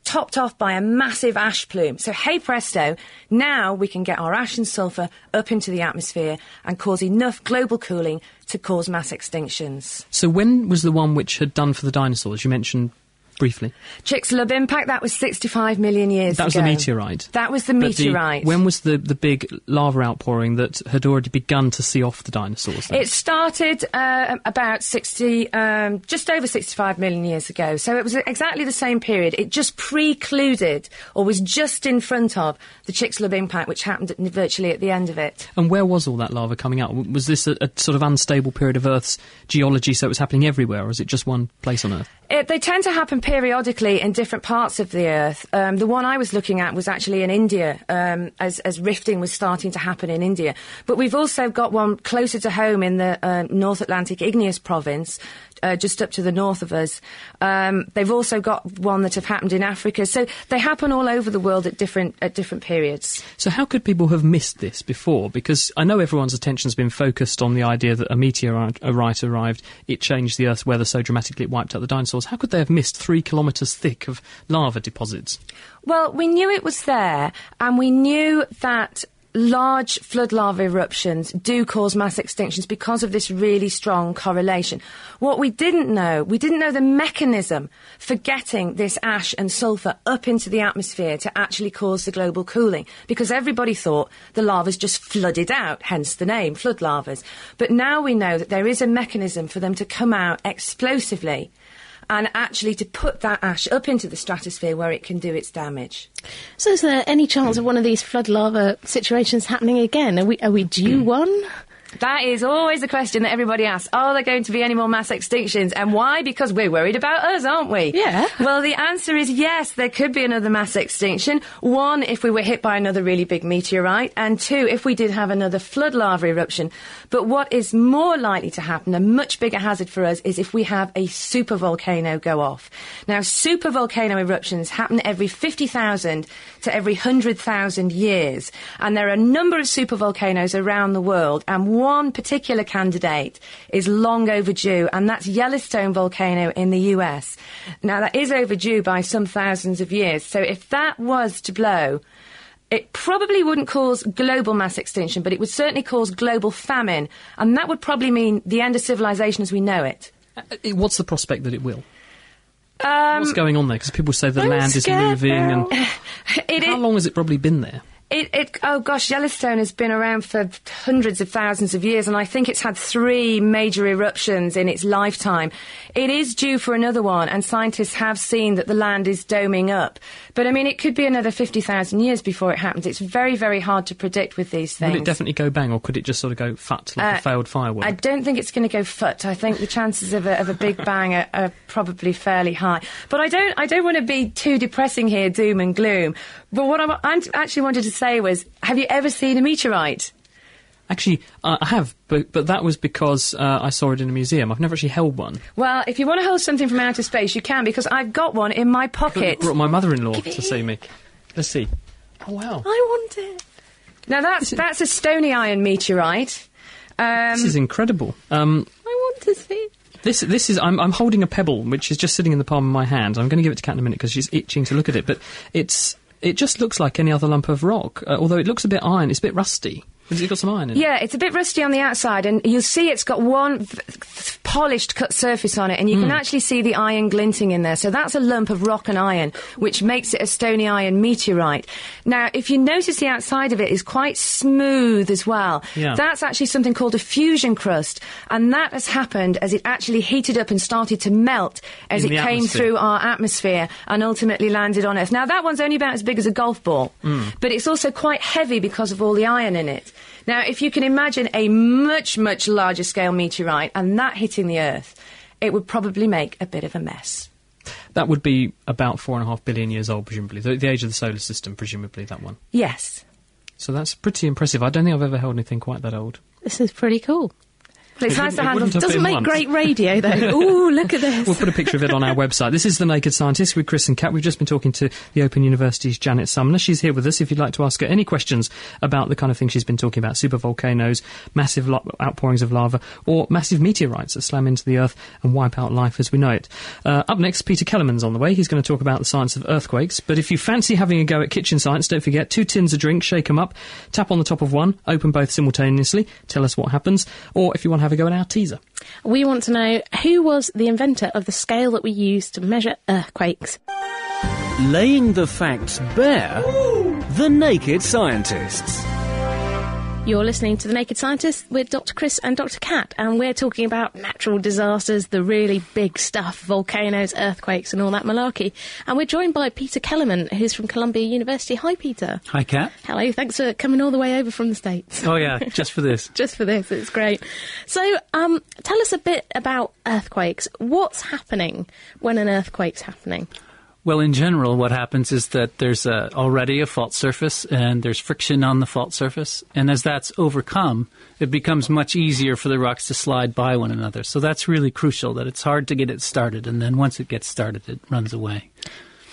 Speaker 12: topped off by a massive ash plume. So, hey presto, now we can get our ash and sulphur up into the atmosphere and cause enough global cooling to cause mass extinctions.
Speaker 2: So, when was the one which had done for the dinosaurs? You mentioned briefly.
Speaker 12: Chicxulub impact, that was 65 million years
Speaker 2: That was
Speaker 12: ago.
Speaker 2: the meteorite.
Speaker 12: That was the meteorite.
Speaker 2: when was the, the big lava outpouring that had already begun to see off the dinosaurs? then?
Speaker 12: It started uh, about 60, um, just over 65 million years ago. So it was exactly the same period. It just precluded, or was just in front of, the Chicxulub impact, which happened at, virtually at the end of it.
Speaker 2: And where was all that lava coming out? Was this a, a sort of unstable period of Earth's geology, so it was happening everywhere, or is it just one place on Earth?
Speaker 12: It, they tend to happen periodically in different parts of the Earth. Um, the one I was looking at was actually in India, um, as, as rifting was starting to happen in India. But we've also got one closer to home in the uh, North Atlantic Igneous Province, uh, just up to the north of us. Um, they've also got one that have happened in Africa. So they happen all over the world at different at different periods.
Speaker 2: So how could people have missed this before? Because I know everyone's attention's been focused on the idea that a meteorite arrived, it changed the Earth's weather so dramatically it wiped out the dinosaurs. How could they have missed three kilometres thick of lava deposits?
Speaker 12: Well, we knew it was there, and we knew that large flood lava eruptions do cause mass extinctions because of this really strong correlation. What we didn't know, we didn't know the mechanism for getting this ash and sulfur up into the atmosphere to actually cause the global cooling because everybody thought the lavas just flooded out, hence the name, flood lavas. But now we know that there is a mechanism for them to come out explosively and actually to put that ash up into the stratosphere where it can do its damage.
Speaker 3: So, is there any chance of one of these flood lava situations happening again? Are we are we due hmm. one?
Speaker 12: That is always the question that everybody asks. Are there going to be any more mass extinctions? And why? Because we're worried about us, aren't we?
Speaker 3: Yeah.
Speaker 12: Well, the answer is yes, there could be another mass extinction. One, if we were hit by another really big meteorite. And two, if we did have another flood lava eruption. But what is more likely to happen, a much bigger hazard for us, is if we have a supervolcano go off. Now, supervolcano eruptions happen every 50,000 to every 100,000 years. And there are a number of supervolcanoes around the world. And one particular candidate is long overdue, and that's Yellowstone volcano in the US. Now, that is overdue by some thousands of years. So if that was to blow, it probably wouldn't cause global mass extinction, but it would certainly cause global famine, and that would probably mean the end of civilization as we know it.
Speaker 2: Uh, what's the prospect that it will?
Speaker 12: Um,
Speaker 2: What's going on there? Because people say the
Speaker 12: I'm
Speaker 2: land is moving, and
Speaker 12: It-
Speaker 2: how
Speaker 12: it-
Speaker 2: long has it probably been there?
Speaker 12: It, it, oh gosh, Yellowstone has been around for hundreds of thousands of years, and I think it's had three major eruptions in its lifetime. It is due for another one, and scientists have seen that the land is doming up. But I mean, it could be another 50,000 years before it happens. It's very, very hard to predict with these things.
Speaker 2: Would it definitely go bang, or could it just sort of go fut like
Speaker 12: Uh,
Speaker 2: a failed firework?
Speaker 12: I don't think it's going to go foot. I think the chances of a, of a big bang are, are probably fairly high. But I don't, I don't want to be too depressing here, doom and gloom. But what I'm, I'm actually wanted to say was, have you ever seen a meteorite?
Speaker 2: Actually, uh, I have, but but that was because uh, I saw it in a museum. I've never actually held one.
Speaker 12: Well, if you want to hold something from outer space, you can, because I've got one in my pocket.
Speaker 2: I brought my mother-in-law to see me. Let's see. Oh wow!
Speaker 3: I want it.
Speaker 12: Now that's that's a stony iron meteorite. Um,
Speaker 2: This is incredible. Um,
Speaker 3: I want to see.
Speaker 2: This this is I'm I'm holding a pebble which is just sitting in the palm of my hand. I'm going to give it to Kat in a minute because she's itching to look at it. But it's it just looks like any other lump of rock. Uh, although it looks a bit iron, it's a bit rusty. Has it got some iron in it?
Speaker 12: Yeah, it's a bit rusty on the outside, and you'll see it's got one v- th- polished cut surface on it, and you can
Speaker 2: Hmm.
Speaker 12: actually see the iron glinting in there. So that's a lump of rock and iron, which makes it a stony iron meteorite. Now, if you notice the outside of it is quite smooth as well.
Speaker 13: Yeah.
Speaker 12: That's actually something called a fusion crust, and that has happened as it actually heated up and started to melt as
Speaker 13: In
Speaker 12: it came
Speaker 13: atmosphere.
Speaker 12: through our atmosphere and ultimately landed on Earth. Now, that one's only about as big as a golf ball
Speaker 13: Mm.
Speaker 12: but it's also quite heavy because of all the iron in it. Now, if you can imagine a much, much larger scale meteorite and that hitting the Earth, it would probably make a bit of a mess.
Speaker 2: That would be about four and a half billion years old, presumably. The, the age of the solar system, presumably that one.
Speaker 12: Yes.
Speaker 2: So that's pretty impressive. I don't think I've ever held anything quite that old.
Speaker 3: This is pretty cool.
Speaker 12: Well, it's
Speaker 2: It
Speaker 12: nice to
Speaker 2: wouldn't- it
Speaker 12: have.
Speaker 3: Doesn't make
Speaker 2: once.
Speaker 3: great radio though. Ooh, look at this.
Speaker 2: We'll put a picture of it on our website. This is The Naked Scientist with Chris and Kat. We've just been talking to the Open University's Janet Sumner. She's here with us if you'd like to ask her any questions about the kind of thing she's been talking about supervolcanoes, massive lo- outpourings of lava, or massive meteorites that slam into the Earth and wipe out life as we know it. Uh, up next, Peter Kelemen's on the way. He's going to talk about the science of earthquakes. But if you fancy having a go at kitchen science, don't forget two tins of drink, shake 'em up, tap on the top of one, open both simultaneously, tell us what happens, or if you want to have a go at our teaser.
Speaker 3: We want to know who was the inventor of the scale that we use to measure earthquakes.
Speaker 1: Laying the facts bare, the naked scientists.
Speaker 3: You're listening to The Naked Scientist with Dr. Chris and Dr. Kat, and we're talking about natural disasters, the really big stuff, volcanoes, earthquakes, and all that malarkey. And we're joined by Peter Kelemen, who's from Columbia University. Hi, Peter.
Speaker 13: Hi, Kat.
Speaker 3: Hello, thanks for coming all the way over from the States.
Speaker 13: Oh, yeah, just for this.
Speaker 3: just for this, it's great. So, um, tell us a bit about earthquakes. What's happening when an earthquake's happening?
Speaker 13: Well, in general, what happens is that there's a, already a fault surface and there's friction on the fault surface. And as that's overcome, it becomes much easier for the rocks to slide by one another. So that's really crucial that it's hard to get it started. And then once it gets started, it runs away.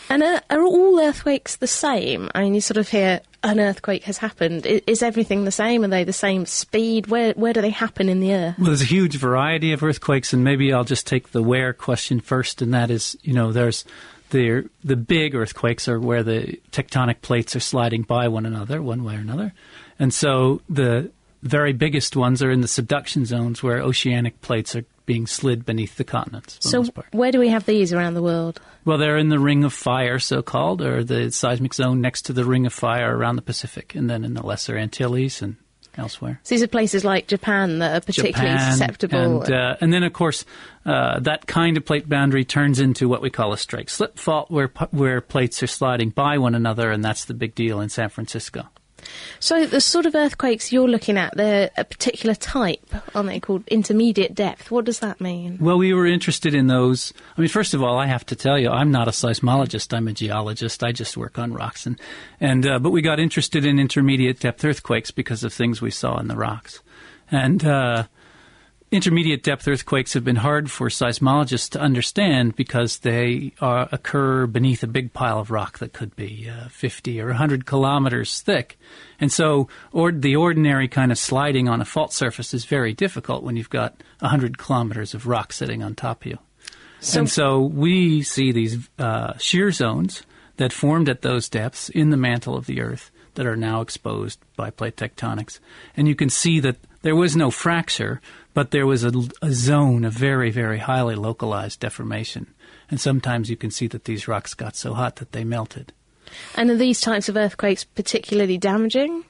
Speaker 3: And are, are all earthquakes the same? I mean, you sort of hear an earthquake has happened. Is, is, everything the same? Are they the same speed? Where where do they happen in the earth?
Speaker 13: Well, there's a huge variety of earthquakes, and maybe I'll just take the where question first, and that is, you know, there's the the big earthquakes are where the tectonic plates are sliding by one another, one way or another, and so the very biggest ones are in the subduction zones where oceanic plates are being slid beneath the continents.
Speaker 3: so, where do we have these around the world?
Speaker 13: Well, they're in the Ring of Fire, so called, or the seismic zone next to the Ring of Fire around the Pacific, and then in the Lesser Antilles and elsewhere.
Speaker 3: So these are places like Japan that are particularly
Speaker 13: Japan,
Speaker 3: susceptible.
Speaker 13: And, uh, and then, of course, uh, that kind of plate boundary turns into what we call a strike slip fault, where, where plates are sliding by one another, and that's the big deal in San Francisco.
Speaker 3: So the sort of earthquakes you're looking at, they're a particular type, aren't they, called intermediate depth? What does that mean?
Speaker 13: Well, we were interested in those. I mean, first of all, I have to tell you, I'm not a seismologist. I'm a geologist. I just work on rocks, and and uh, but we got interested in intermediate depth earthquakes because of things we saw in the rocks, and. Uh, intermediate depth earthquakes have been hard for seismologists to understand because they uh, occur beneath a big pile of rock that could be uh, 50 or 100 kilometers thick. And so or, the ordinary kind of sliding on a fault surface is very difficult when you've got 100 kilometers of rock sitting on top of you. So, and so we see these uh, shear zones that formed at those depths in the mantle of the Earth that are now exposed by plate tectonics. And you can see that there was no fracture, but there was a, a, zone of very, very highly localized deformation. And sometimes you can see that these rocks got so hot that they melted.
Speaker 3: And are these types of earthquakes particularly damaging?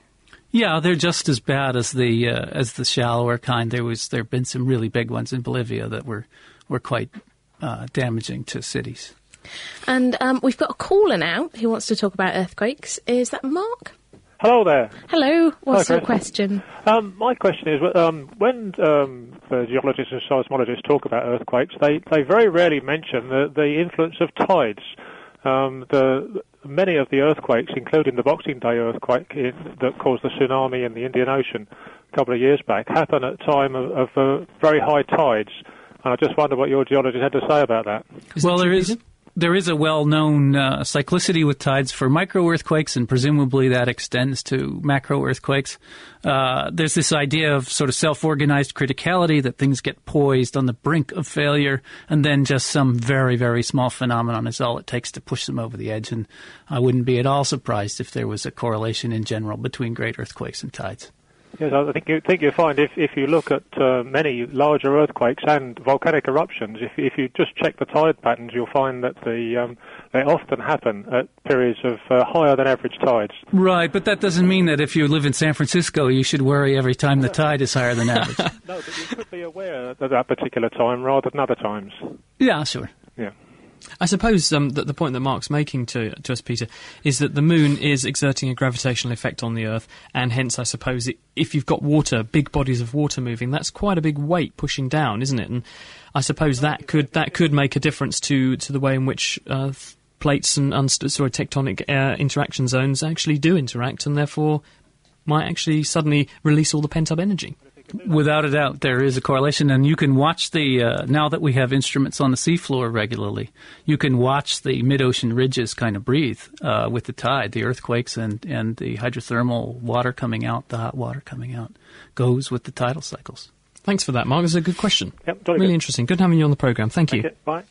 Speaker 13: Yeah, they're just as bad as the uh, as the shallower kind. There was there have been some really big ones in Bolivia that were were quite uh, damaging to cities.
Speaker 3: And um, we've got a caller now who wants to talk about earthquakes. Is that Mark?
Speaker 14: Hello there.
Speaker 3: Hello. What's Hi, your question?
Speaker 14: Um, my question is, um, when um, the geologists and seismologists talk about earthquakes, they, they very rarely mention the, the influence of tides. Um, the, many of the earthquakes, including the Boxing Day earthquake in, that caused the tsunami in the Indian Ocean a couple of years back, happen at a time of, of uh, very high tides. And I just wonder what your geologist had to say about that.
Speaker 13: Is well, there is there is a well-known uh, cyclicity with tides for micro earthquakes, and presumably that extends to macro earthquakes. Uh, there's this idea of sort of self-organized criticality that things get poised on the brink of failure, and then just some very, very small phenomenon is all it takes to push them over the edge. And I wouldn't be at all surprised if there was a correlation in general between great earthquakes and tides.
Speaker 14: Yes, I think you think you'll find if, if you look at uh, many larger earthquakes and volcanic eruptions, if if you just check the tide patterns, you'll find that the um, they often happen at periods of uh, higher than average tides.
Speaker 13: Right, but that doesn't mean that if you live in San Francisco, you should worry every time the tide is higher than average.
Speaker 14: no, but you could be aware at that particular time rather than other times.
Speaker 13: Yeah, sure.
Speaker 14: Yeah.
Speaker 2: I suppose um, that the point that Mark's making to, to us, Peter, is that the moon is exerting a gravitational effect on the Earth, and hence, I suppose, it, if you've got water, big bodies of water moving, that's quite a big weight pushing down, isn't it? And I suppose that could that could make a difference to, to the way in which uh, plates and unst- sorry, tectonic uh, interaction zones actually do interact, and therefore might actually suddenly release all the pent up energy.
Speaker 13: Without a doubt, there is a correlation, and you can watch the. Uh, now that we have instruments on the seafloor regularly, you can watch the mid-ocean ridges kind of breathe uh, with the tide, the earthquakes, and and the hydrothermal water coming out, the hot water coming out, goes with the tidal cycles.
Speaker 2: Thanks for that, Mark. It's a good question.
Speaker 14: Yep,
Speaker 2: really
Speaker 14: good.
Speaker 2: interesting. Good having you on the program. Thank you.
Speaker 14: Bye.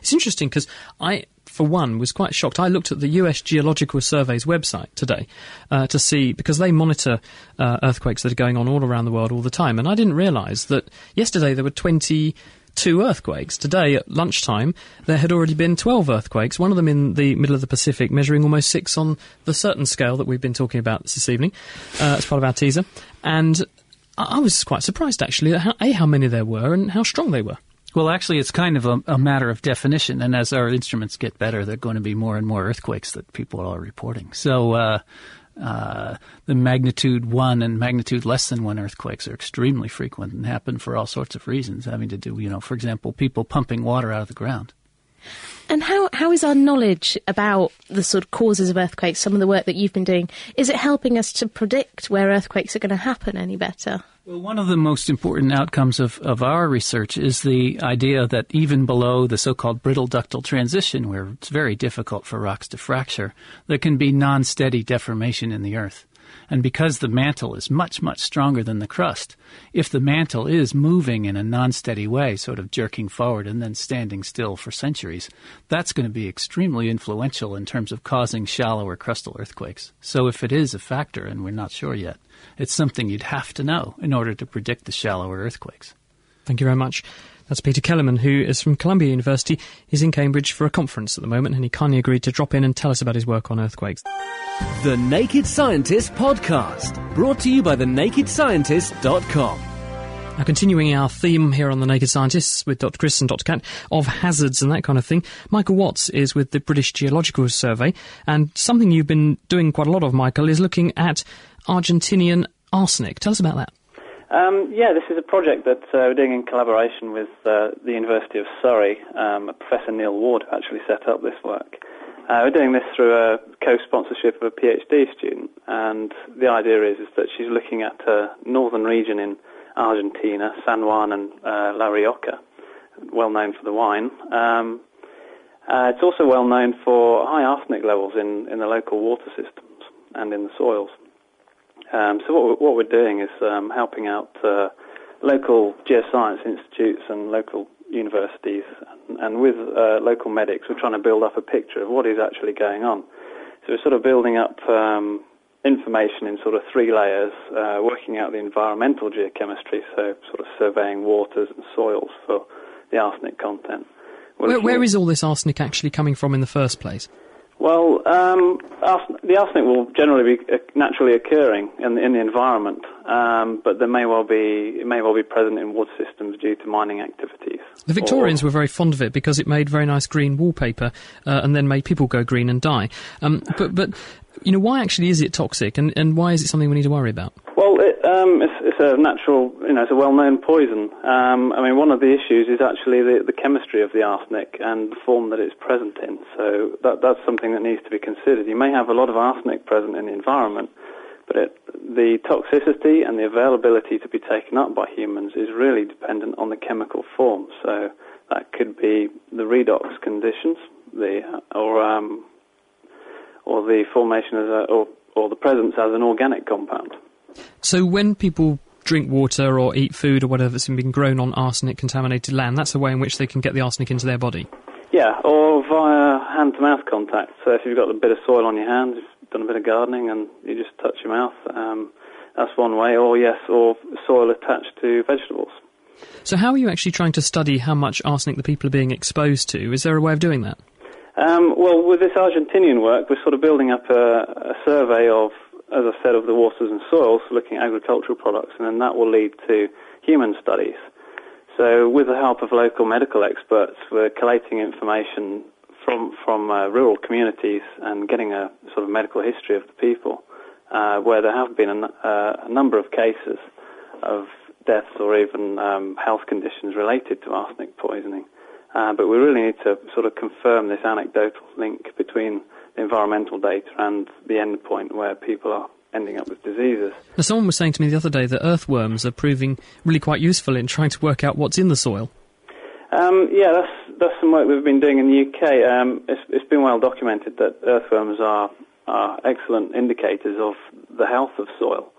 Speaker 2: It's interesting because I for one, was quite shocked. I looked at the US Geological Survey's website today uh, to see, because they monitor uh, earthquakes that are going on all around the world all the time, and I didn't realise that yesterday there were 20 two earthquakes. Today at lunchtime, there had already been 12 earthquakes, one of them in the middle of the Pacific, measuring almost six on the certain scale that we've been talking about this evening uh, as part of our teaser. And I I was quite surprised, actually, at how, A, how many there were and how strong they were.
Speaker 13: Well, actually, it's kind of a, a matter of definition, and as our instruments get better, there are going to be more and more earthquakes that people are reporting. So, uh, uh, the magnitude one and magnitude less than one earthquakes are extremely frequent and happen for all sorts of reasons, having to do, you know, for example, people pumping water out of the ground.
Speaker 3: And how, how is our knowledge about the sort of causes of earthquakes, some of the work that you've been doing, is it helping us to predict where earthquakes are going to happen any better?
Speaker 13: Well, one of the most important outcomes of, of our research is the idea that even below the so-called brittle ductile transition, where it's very difficult for rocks to fracture, there can be non-steady deformation in the earth. And because the mantle is much, much stronger than the crust, if the mantle is moving in a non-steady way, sort of jerking forward and then standing still for centuries, that's going to be extremely influential in terms of causing shallower crustal earthquakes. So if it is a factor, and we're not sure yet, it's something you'd have to know in order to predict the shallower earthquakes.
Speaker 2: Thank you very much. That's Peter Kelemen, who is from Columbia University. He's in Cambridge for a conference at the moment, and he kindly agreed to drop in and tell us about his work on earthquakes.
Speaker 1: The Naked Scientist Podcast, brought to you by thenakedscientist.com.
Speaker 2: Now, continuing our theme here on The Naked Scientists with Dr. Chris and Dr. Kat of hazards and that kind of thing, Michael Watts is with the British Geological Survey, and something you've been doing quite a lot of, Michael, is looking at Argentinian arsenic. Tell us about that.
Speaker 15: Um, yeah, this is a project that uh, we're doing in collaboration with uh, the University of Surrey. Um, Professor Neil Ward actually set up this work. Uh, we're doing this through a co-sponsorship of a PhD student, and the idea is, is that she's looking at a northern region in Argentina, San Juan and uh, La Rioja, well known for the wine. Um, uh, it's also well known for high arsenic levels in, in the local water systems and in the soils. Um, so what we're, what we're doing is um, helping out uh, local geoscience institutes and local universities, and, and with uh, local medics, we're trying to build up a picture of what is actually going on. So we're sort of building up um, information in sort of three layers, uh, working out the environmental geochemistry, so sort of surveying waters and soils for the arsenic content.
Speaker 2: Where, where is all this arsenic actually coming from in the first place?
Speaker 15: Well, um, the arsenic will generally be uh, naturally occurring in the, in the environment, um, but there may well be it may well be present in water systems due to mining activities.
Speaker 2: The Victorians were very fond of it because it made very nice green wallpaper uh, and then made people go green and die. Um, but, but, you know, why actually is it toxic and, and why is it something we need to worry about?
Speaker 15: Well, it, um, it's, it's a natural, you know, it's a well-known poison. Um, I mean, one of the issues is actually the, the chemistry of the arsenic and the form that it's present in. So that, that's something that needs to be considered. You may have a lot of arsenic present in the environment, but it, the toxicity and the availability to be taken up by humans is really dependent on the chemical form. So that could be the redox conditions, the or um, or the formation as a, or or the presence as an organic compound.
Speaker 2: So when people drink water or eat food or whatever that's been grown on arsenic contaminated land, that's a way in which they can get the arsenic into their body.
Speaker 15: Yeah, or via hand-to-mouth contact. So if you've got a bit of soil on your hands, you've done a bit of gardening, and you just touch your mouth, um, that's one way. Or yes, or soil attached to vegetables.
Speaker 2: So how are you actually trying to study how much arsenic the people are being exposed to? Is there a way of doing that?
Speaker 15: Um, well, with this Argentinian work, we're sort of building up a, a survey of, as I said, of the waters and soils, looking at agricultural products, and then that will lead to human studies. So, with the help of local medical experts, we're collating information from from uh, rural communities and getting a sort of medical history of the people, uh, where there have been a, uh, a number of cases of deaths or even um, health conditions related to arsenic poisoning. Uh, but we really need to sort of confirm this anecdotal link between environmental data and the end point where people are ending up with diseases.
Speaker 2: Now, someone was saying to me the other day that earthworms are proving really quite useful in trying to work out what's in the soil.
Speaker 15: Um, yeah, that's that's some work we've been doing in the UK. Um, it's, it's been well documented that earthworms are, are excellent indicators of the health of soil,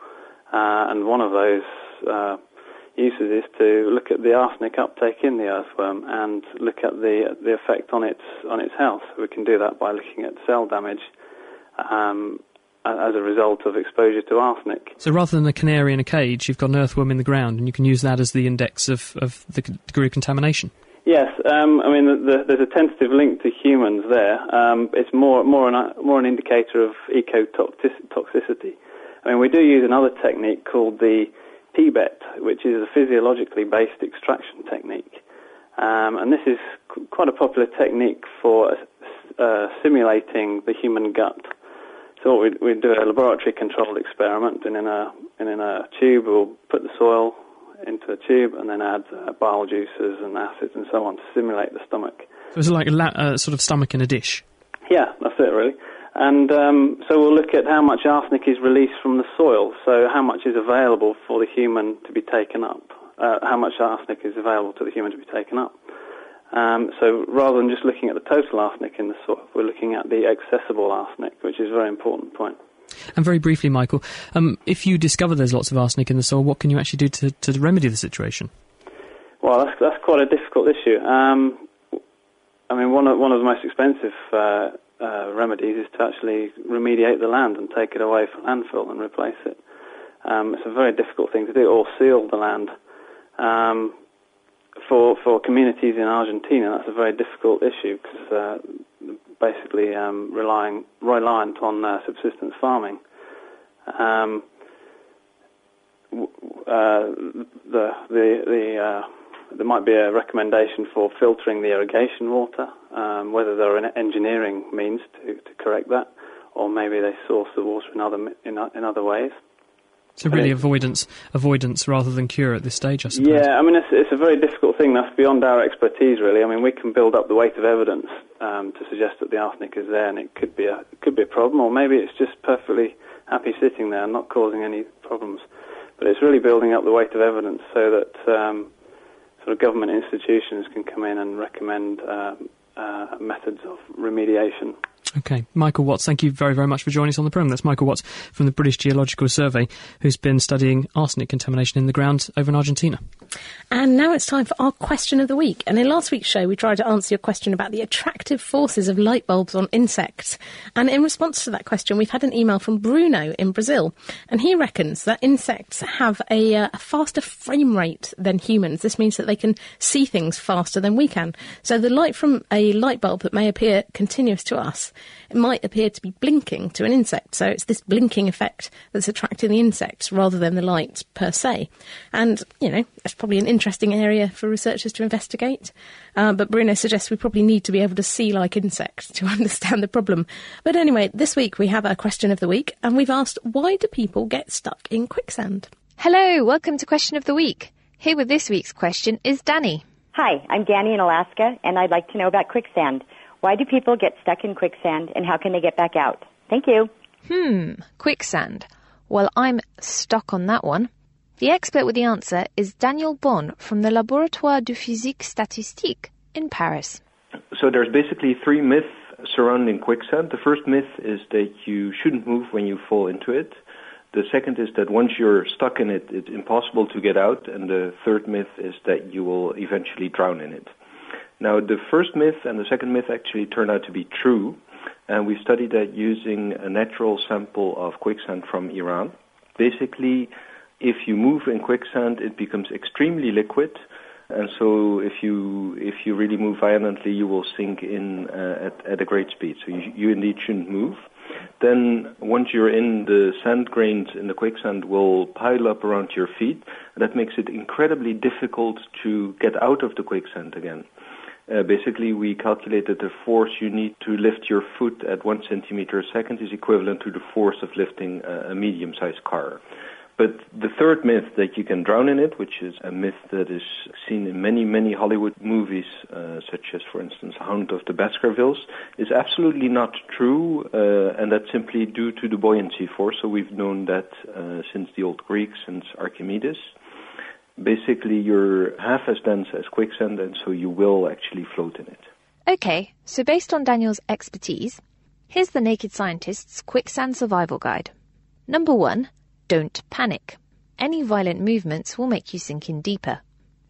Speaker 15: uh, and one of those uh, uses is to look at the arsenic uptake in the earthworm and look at the the effect on its on its health. We can do that by looking at cell damage, um, as a result of exposure to arsenic.
Speaker 2: So rather than a canary in a cage, you've got an earthworm in the ground, and you can use that as the index of, of the degree of contamination.
Speaker 15: Yes, um, I mean the, the, there's a tentative link to humans there. Um, it's more more an more an indicator of ecotoxicity. I mean we do use another technique called the PBET, which is a physiologically based extraction technique, um, and this is qu- quite a popular technique for uh, simulating the human gut. So we we do a laboratory controlled experiment, and in a and in a tube we'll put the soil into a tube and then add uh, bile juices and acids and so on to simulate the stomach.
Speaker 2: So it's like a la- uh, sort of stomach in a dish.
Speaker 15: Yeah, that's it really. And um, so we'll look at how much arsenic is released from the soil, so how much is available for the human to be taken up, uh, how much arsenic is available to the human to be taken up. Um, so rather than just looking at the total arsenic in the soil, we're looking at the accessible arsenic, which is a very important point.
Speaker 2: And very briefly, Michael, um, if you discover there's lots of arsenic in the soil, what can you actually do to, to remedy the situation?
Speaker 15: Well, that's that's quite a difficult issue. Um, I mean, one of one of the most expensive uh, uh, remedies is to actually remediate the land and take it away from landfill and replace it. Um, it's a very difficult thing to do, or seal the land. Um, for for communities in Argentina, that's a very difficult issue because uh, basically um, relying reliant on uh, subsistence farming. Um, uh, the the the uh, there might be a recommendation for filtering the irrigation water, um, whether there are engineering means to, to correct that, or maybe they source the water in other in, in other ways.
Speaker 2: So really, avoidance, avoidance rather than cure at this stage, I suppose.
Speaker 15: Yeah, I mean it's, it's a very difficult thing. That's beyond our expertise, really. I mean, we can build up the weight of evidence um, to suggest that the arsenic is there, and it could be a it could be a problem, or maybe it's just perfectly happy sitting there, and not causing any problems. But it's really building up the weight of evidence so that um, sort of government institutions can come in and recommend um, uh, methods of remediation.
Speaker 2: Okay, Michael Watts, thank you very, very much for joining us on the programme. That's Michael Watts from the British Geological Survey, who's been studying arsenic contamination in the ground over in Argentina.
Speaker 3: And now it's time for our question of the week. And in last week's show, we tried to answer your question about the attractive forces of light bulbs on insects. And in response to that question, we've had an email from Bruno in Brazil. And he reckons that insects have a, uh, a faster frame rate than humans. This means that they can see things faster than we can. So the light from a light bulb that may appear continuous to us might appear to be blinking to an insect. So it's this blinking effect that's attracting the insects rather than the light per se. And, you know, that's probably an interesting area for researchers to investigate. Uh, but Bruno suggests we probably need to be able to see like insects to understand the problem. But anyway, this week we have our question of the week, and we've asked why do people get stuck in quicksand?
Speaker 16: Hello, welcome to Question of the Week. Here with this week's question is Danny.
Speaker 17: Hi, I'm Danny in Alaska, and I'd like to know about quicksand. Why do people get stuck in quicksand and how can they get back out? Thank you.
Speaker 16: Hmm, quicksand. Well, I'm stuck on that one. The expert with the answer is Daniel Bonn from the Laboratoire de Physique Statistique in Paris.
Speaker 18: So there's basically three myths surrounding quicksand. The first myth is that you shouldn't move when you fall into it. The second is that once you're stuck in it, it's impossible to get out. And the third myth is that you will eventually drown in it. Now, the first myth and the second myth actually turned out to be true, and we studied that using a natural sample of quicksand from Iran. Basically, if you move in quicksand, it becomes extremely liquid, and so if you if you really move violently, you will sink in uh, at, at a great speed. So you, you indeed shouldn't move. Then once you're in, the sand grains in the quicksand will pile up around your feet, and that makes it incredibly difficult to get out of the quicksand again. Uh, basically, we calculated the force you need to lift your foot at one centimeter a second is equivalent to the force of lifting a, a medium-sized car. But the third myth that you can drown in it, which is a myth that is seen in many, many Hollywood movies, uh, such as, for instance, Hound of the Baskervilles, is absolutely not true, uh, and that's simply due to the buoyancy force. So we've known that uh, since the old Greeks, since Archimedes basically you're half as dense as quicksand, and so you will actually float in it.
Speaker 16: Okay, so based on Daniel's expertise, here's the Naked Scientist's Quicksand Survival Guide. Number one, don't panic. Any violent movements will make you sink in deeper.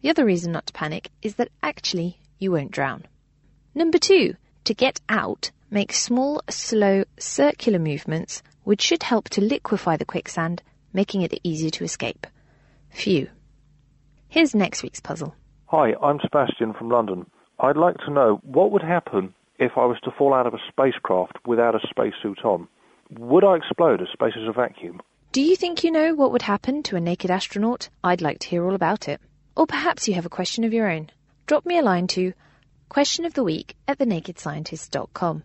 Speaker 16: The other reason not to panic is that actually you won't drown. Number two, to get out, make small, slow, circular movements which should help to liquefy the quicksand, making it easier to escape. Phew. Here's next week's puzzle.
Speaker 19: Hi, I'm Sebastian from London. I'd like to know what would happen if I was to fall out of a spacecraft without a spacesuit on. Would I explode as space is a vacuum?
Speaker 16: Do you think you know what would happen to a naked astronaut? I'd like to hear all about it. Or perhaps you have a question of your own. Drop me a line to question of the week at thenakedscientist.com.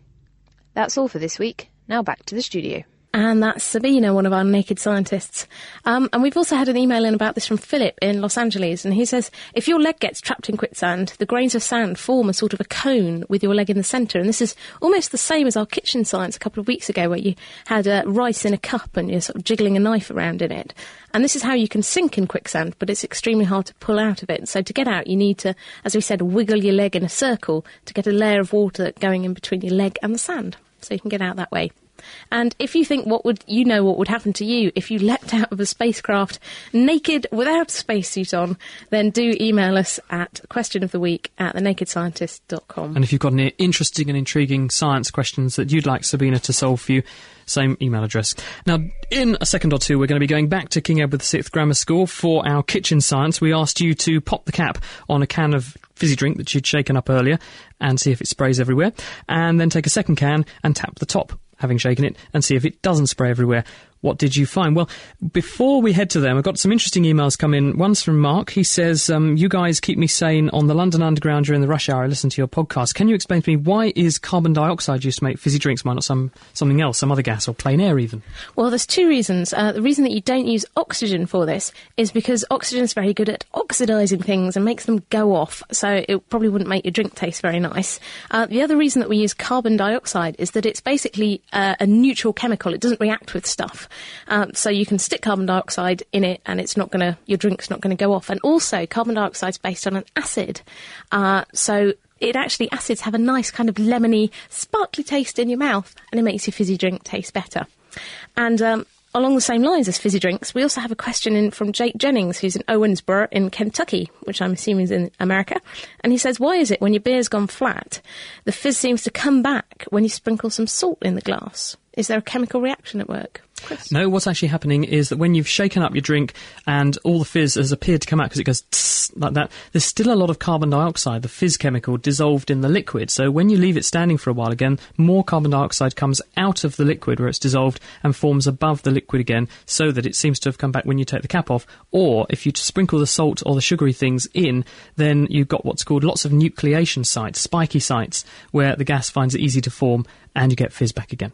Speaker 16: That's all for this week. Now back to the studio.
Speaker 3: And that's Sabina, one of our naked scientists. Um, and we've also had an email in about this from Philip in Los Angeles. And he says, if your leg gets trapped in quicksand, the grains of sand form a sort of a cone with your leg in the centre. And this is almost the same as our kitchen science a couple of weeks ago, where you had uh, rice in a cup and you're sort of jiggling a knife around in it. And this is how you can sink in quicksand, but it's extremely hard to pull out of it. So to get out, you need to, as we said, wiggle your leg in a circle to get a layer of water going in between your leg and the sand. So you can get out that way. And if you think what would you know what would happen to you if you leapt out of a spacecraft naked without a spacesuit on, then do email us at question of the week at thenakedscientist.com.
Speaker 2: And if you've got any interesting and intriguing science questions that you'd like Sabina to solve for you, same email address. Now, in a second or two, we're going to be going back to King Edward VI Grammar School for our kitchen science. We asked you to pop the cap on a can of fizzy drink that you'd shaken up earlier and see if it sprays everywhere, and then take a second can and tap the top having shaken it, and see if it doesn't spray everywhere. What did you find? Well, before we head to them, I've got some interesting emails come in. One's from Mark. He says, um, You guys keep me sane on the London Underground during the rush hour. I listen to your podcast. Can you explain to me why is carbon dioxide used to make fizzy drinks? Why not some, something else, some other gas or plain air even?
Speaker 3: Well, there's two reasons. Uh, the reason that you don't use oxygen for this is because oxygen is very good at oxidizing things and makes them go off, so it probably wouldn't make your drink taste very nice. Uh, the other reason that we use carbon dioxide is that it's basically uh, a neutral chemical. It doesn't react with stuff. Um, so you can stick carbon dioxide in it and it's not going to, your drink's not going to go off. And also, carbon dioxide is based on an acid. Uh, so it actually, acids have a nice kind of lemony, sparkly taste in your mouth and it makes your fizzy drink taste better. And um, along the same lines as fizzy drinks, we also have a question in from Jake Jennings, who's in Owensboro in Kentucky, which I'm assuming is in America. And he says, Why is it when your beer's gone flat, the fizz seems to come back when you sprinkle some salt in the glass? Is there a chemical reaction at work? Chris?
Speaker 2: No, what's actually happening is that when you've shaken up your drink and all the fizz has appeared to come out because it goes tss, like that, there's still a lot of carbon dioxide, the fizz chemical, dissolved in the liquid. So when you leave it standing for a while again, more carbon dioxide comes out of the liquid where it's dissolved and forms above the liquid again so that it seems to have come back when you take the cap off. Or if you sprinkle the salt or the sugary things in, then you've got what's called lots of nucleation sites, spiky sites, where the gas finds it easy to form and you get fizz back again.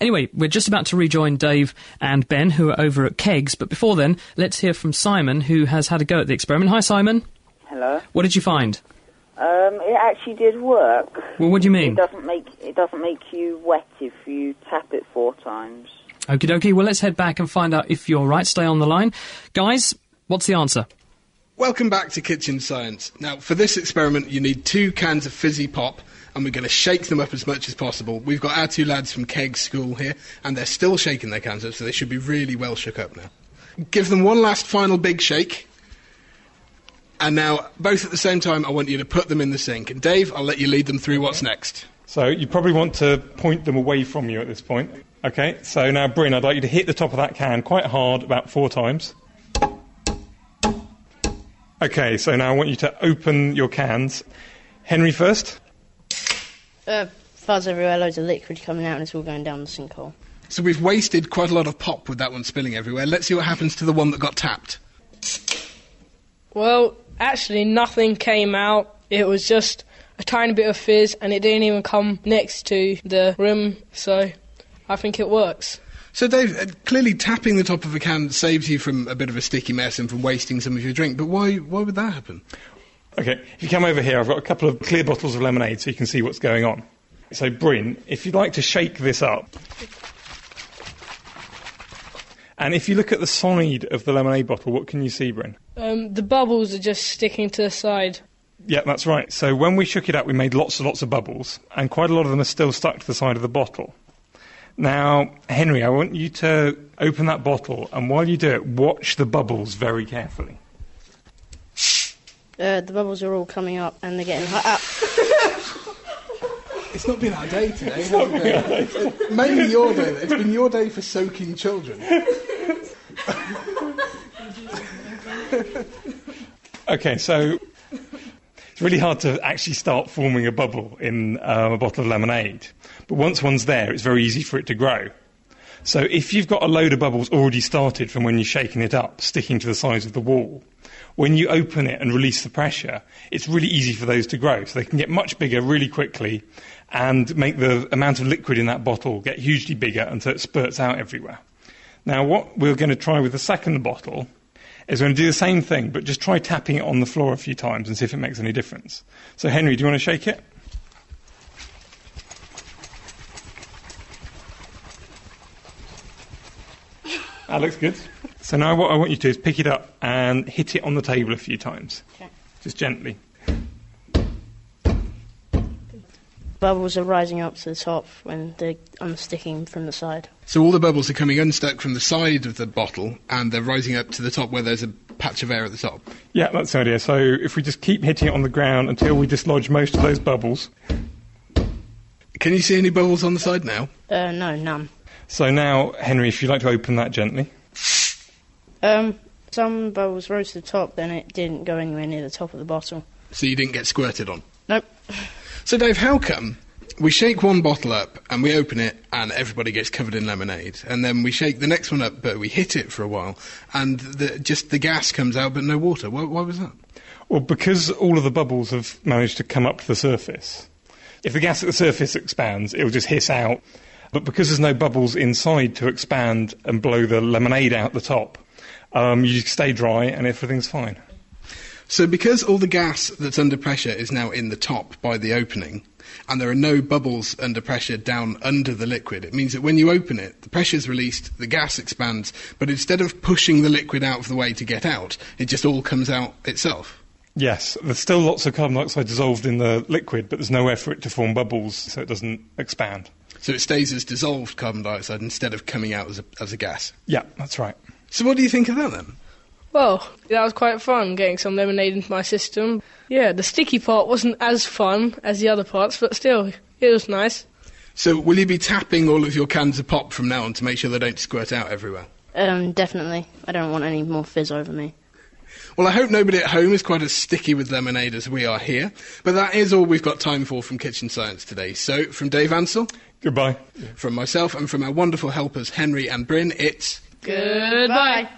Speaker 2: Anyway, we're just about to rejoin Dave and Ben, who are over at Kegs. But before then, let's hear from Simon, who has had a go at the experiment. Hi, Simon.
Speaker 20: Hello.
Speaker 2: What did you find?
Speaker 20: Um, it actually did work.
Speaker 2: Well, what do you mean?
Speaker 20: It doesn't make it doesn't make you wet if you tap it four times.
Speaker 2: Okie dokie. Well, let's head back and find out if you're right. Stay on the line. Guys, what's the answer?
Speaker 5: Welcome back to Kitchen Science. Now, for this experiment, you need two cans of fizzy pop, and we're going to shake them up as much as possible. We've got our two lads from Keg School here, and they're still shaking their cans up, so they should be really well shook up now. Give them one last final big shake. And now, both at the same time, I want you to put them in the sink. And Dave, I'll let you lead them through what's next.
Speaker 6: So you probably want to point them away from you at this point. Okay, so now, Bryn, I'd like you to hit the top of that can quite hard, about four times. Okay, so now I want you to open your cans. Henry first.
Speaker 21: Uh, fuzz everywhere, loads of liquid coming out, and it's all going down the sinkhole.
Speaker 5: So we've wasted quite a lot of pop with that one spilling everywhere. Let's see what happens to the one that got tapped.
Speaker 7: Well, actually, nothing came out. It was just a tiny bit of fizz, and it didn't even come next to the rim, so I think it works.
Speaker 5: So, Dave, uh, clearly tapping the top of a can saves you from a bit of a sticky mess and from wasting some of your drink, but why, why would that happen?
Speaker 6: Okay, if you come over here, I've got a couple of clear bottles of lemonade so you can see what's going on. So, Bryn, if you'd like to shake this up, and if you look at the side of the lemonade bottle, what can you see, Bryn?
Speaker 7: Um, the bubbles are just sticking to the side.
Speaker 6: Yeah, that's right. So when we shook it up, we made lots and lots of bubbles, and quite a lot of them are still stuck to the side of the bottle. Now, Henry, I want you to open that bottle, and while you do it, watch the bubbles very carefully.
Speaker 21: Uh, the bubbles are all coming up, and they're getting hot up.
Speaker 5: It's not been our day today. has it been? Mainly your day. It's been your day for soaking children.
Speaker 6: Okay, so it's really hard to actually start forming a bubble in um, a bottle of lemonade. But once one's there, it's very easy for it to grow. So if you've got a load of bubbles already started from when you're shaking it up, sticking to the sides of the wall, when you open it and release the pressure, it's really easy for those to grow. So they can get much bigger really quickly and make the amount of liquid in that bottle get hugely bigger until it spurts out everywhere. Now, what we're going to try with the second bottle is we're going to do the same thing, but just try tapping it on the floor a few times and see if it makes any difference. So, Henry, do you want to shake it? That looks good. So now what I want you to do is pick it up and hit it on the table a few times.
Speaker 21: Okay.
Speaker 6: Just gently.
Speaker 21: Bubbles are rising up to the top when they're unsticking from the side.
Speaker 5: So all the bubbles are coming unstuck from the side of the bottle, and they're rising up to the top where there's a patch of air at the top.
Speaker 6: Yeah, that's the idea. So if we just keep hitting it on the ground until we dislodge most of those bubbles.
Speaker 5: Can you see any bubbles on the side now?
Speaker 21: Uh, no, none.
Speaker 6: So now, Henry, if you'd like to open that gently.
Speaker 21: Um, some bubbles rose to the top, then it didn't go anywhere near the top of the bottle.
Speaker 5: So you didn't get squirted on?
Speaker 21: Nope.
Speaker 5: So, Dave, how come we shake one bottle up and we open it and everybody gets covered in lemonade, and then we shake the next one up but we hit it for a while and the, just the gas comes out but no water? Why, why was that?
Speaker 6: Well, because all of the bubbles have managed to come up to the surface. If the gas at the surface expands, it will just hiss out. But because there's no bubbles inside to expand and blow the lemonade out the top, um, you stay dry and everything's fine.
Speaker 5: So, because all the gas that's under pressure is now in the top by the opening, and there are no bubbles under pressure down under the liquid, it means that when you open it, the pressure's released, the gas expands, but instead of pushing the liquid out of the way to get out, it just all comes out itself.
Speaker 6: Yes, there's still lots of carbon dioxide dissolved in the liquid, but there's nowhere for it to form bubbles so it doesn't expand.
Speaker 5: So it stays as dissolved carbon dioxide instead of coming out as a, as a gas.
Speaker 6: Yeah, that's right.
Speaker 5: So, what do you think of that then?
Speaker 7: Well, that was quite fun getting some lemonade into my system. Yeah, the sticky part wasn't as fun as the other parts, but still, it was nice.
Speaker 5: So, will you be tapping all of your cans of pop from now on to make sure they don't squirt out everywhere?
Speaker 21: Um, definitely. I don't want any more fizz over me.
Speaker 5: Well, I hope nobody at home is quite as sticky with lemonade as we are here. But that is all we've got time for from Kitchen Science today. So, from Dave Ansell,
Speaker 6: goodbye.
Speaker 5: From myself and from our wonderful helpers Henry and Bryn, it's
Speaker 21: Goodbye.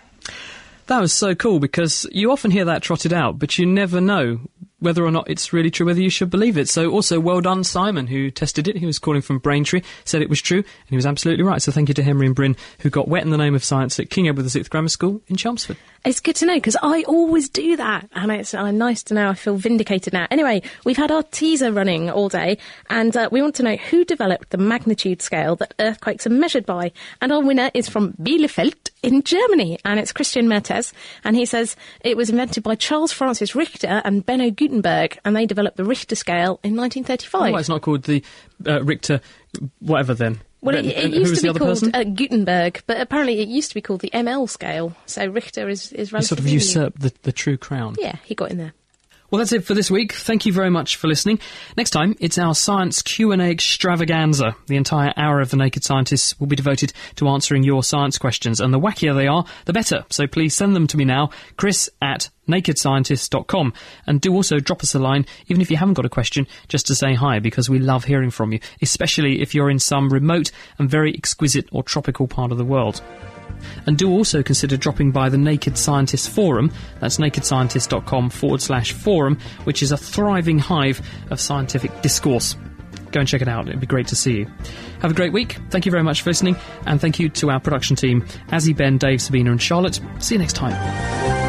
Speaker 2: That was so cool because you often hear that trotted out, but you never know whether or not it's really true, whether you should believe it. So also well done, Simon, who tested it. He was calling from Braintree, said it was true, and he was absolutely right. So thank you to Henry and Bryn, who got wet in the name of science at King Edward VI Grammar School in Chelmsford.
Speaker 3: It's good to know because I always do that, and it's uh, nice to know I feel vindicated now. Anyway, we've had our teaser running all day, and uh, we want to know who developed the magnitude scale that earthquakes are measured by. And our winner is from Bielefeld in Germany, and it's Christian Mertes, and he says it was invented by Charles Francis Richter and Beno Gutenberg, and they developed the Richter scale in 1935.
Speaker 2: Oh, it's not called the uh, Richter, whatever then.
Speaker 3: Well, it, it used to be called uh, Gutenberg, but apparently it used to be called the ML scale. So Richter is is
Speaker 2: He sort of usurped the, the true crown.
Speaker 3: Yeah, he got in there.
Speaker 2: Well, that's it for this week. Thank you very much for listening. Next time, it's our science Q&A extravaganza. The entire hour of The Naked Scientists will be devoted to answering your science questions, and the wackier they are, the better. So please send them to me now, chris at nakedscientist.com. And do also drop us a line, even if you haven't got a question, just to say hi, because we love hearing from you, especially if you're in some remote and very exquisite or tropical part of the world. And do also consider dropping by the Naked Scientist Forum. That's nakedscientist.com forward slash forum, which is a thriving hive of scientific discourse. Go and check it out. It'd be great to see you. Have a great week. Thank you very much for listening. And thank you to our production team, Azzy, Ben, Dave, Sabina, and Charlotte. See you next time.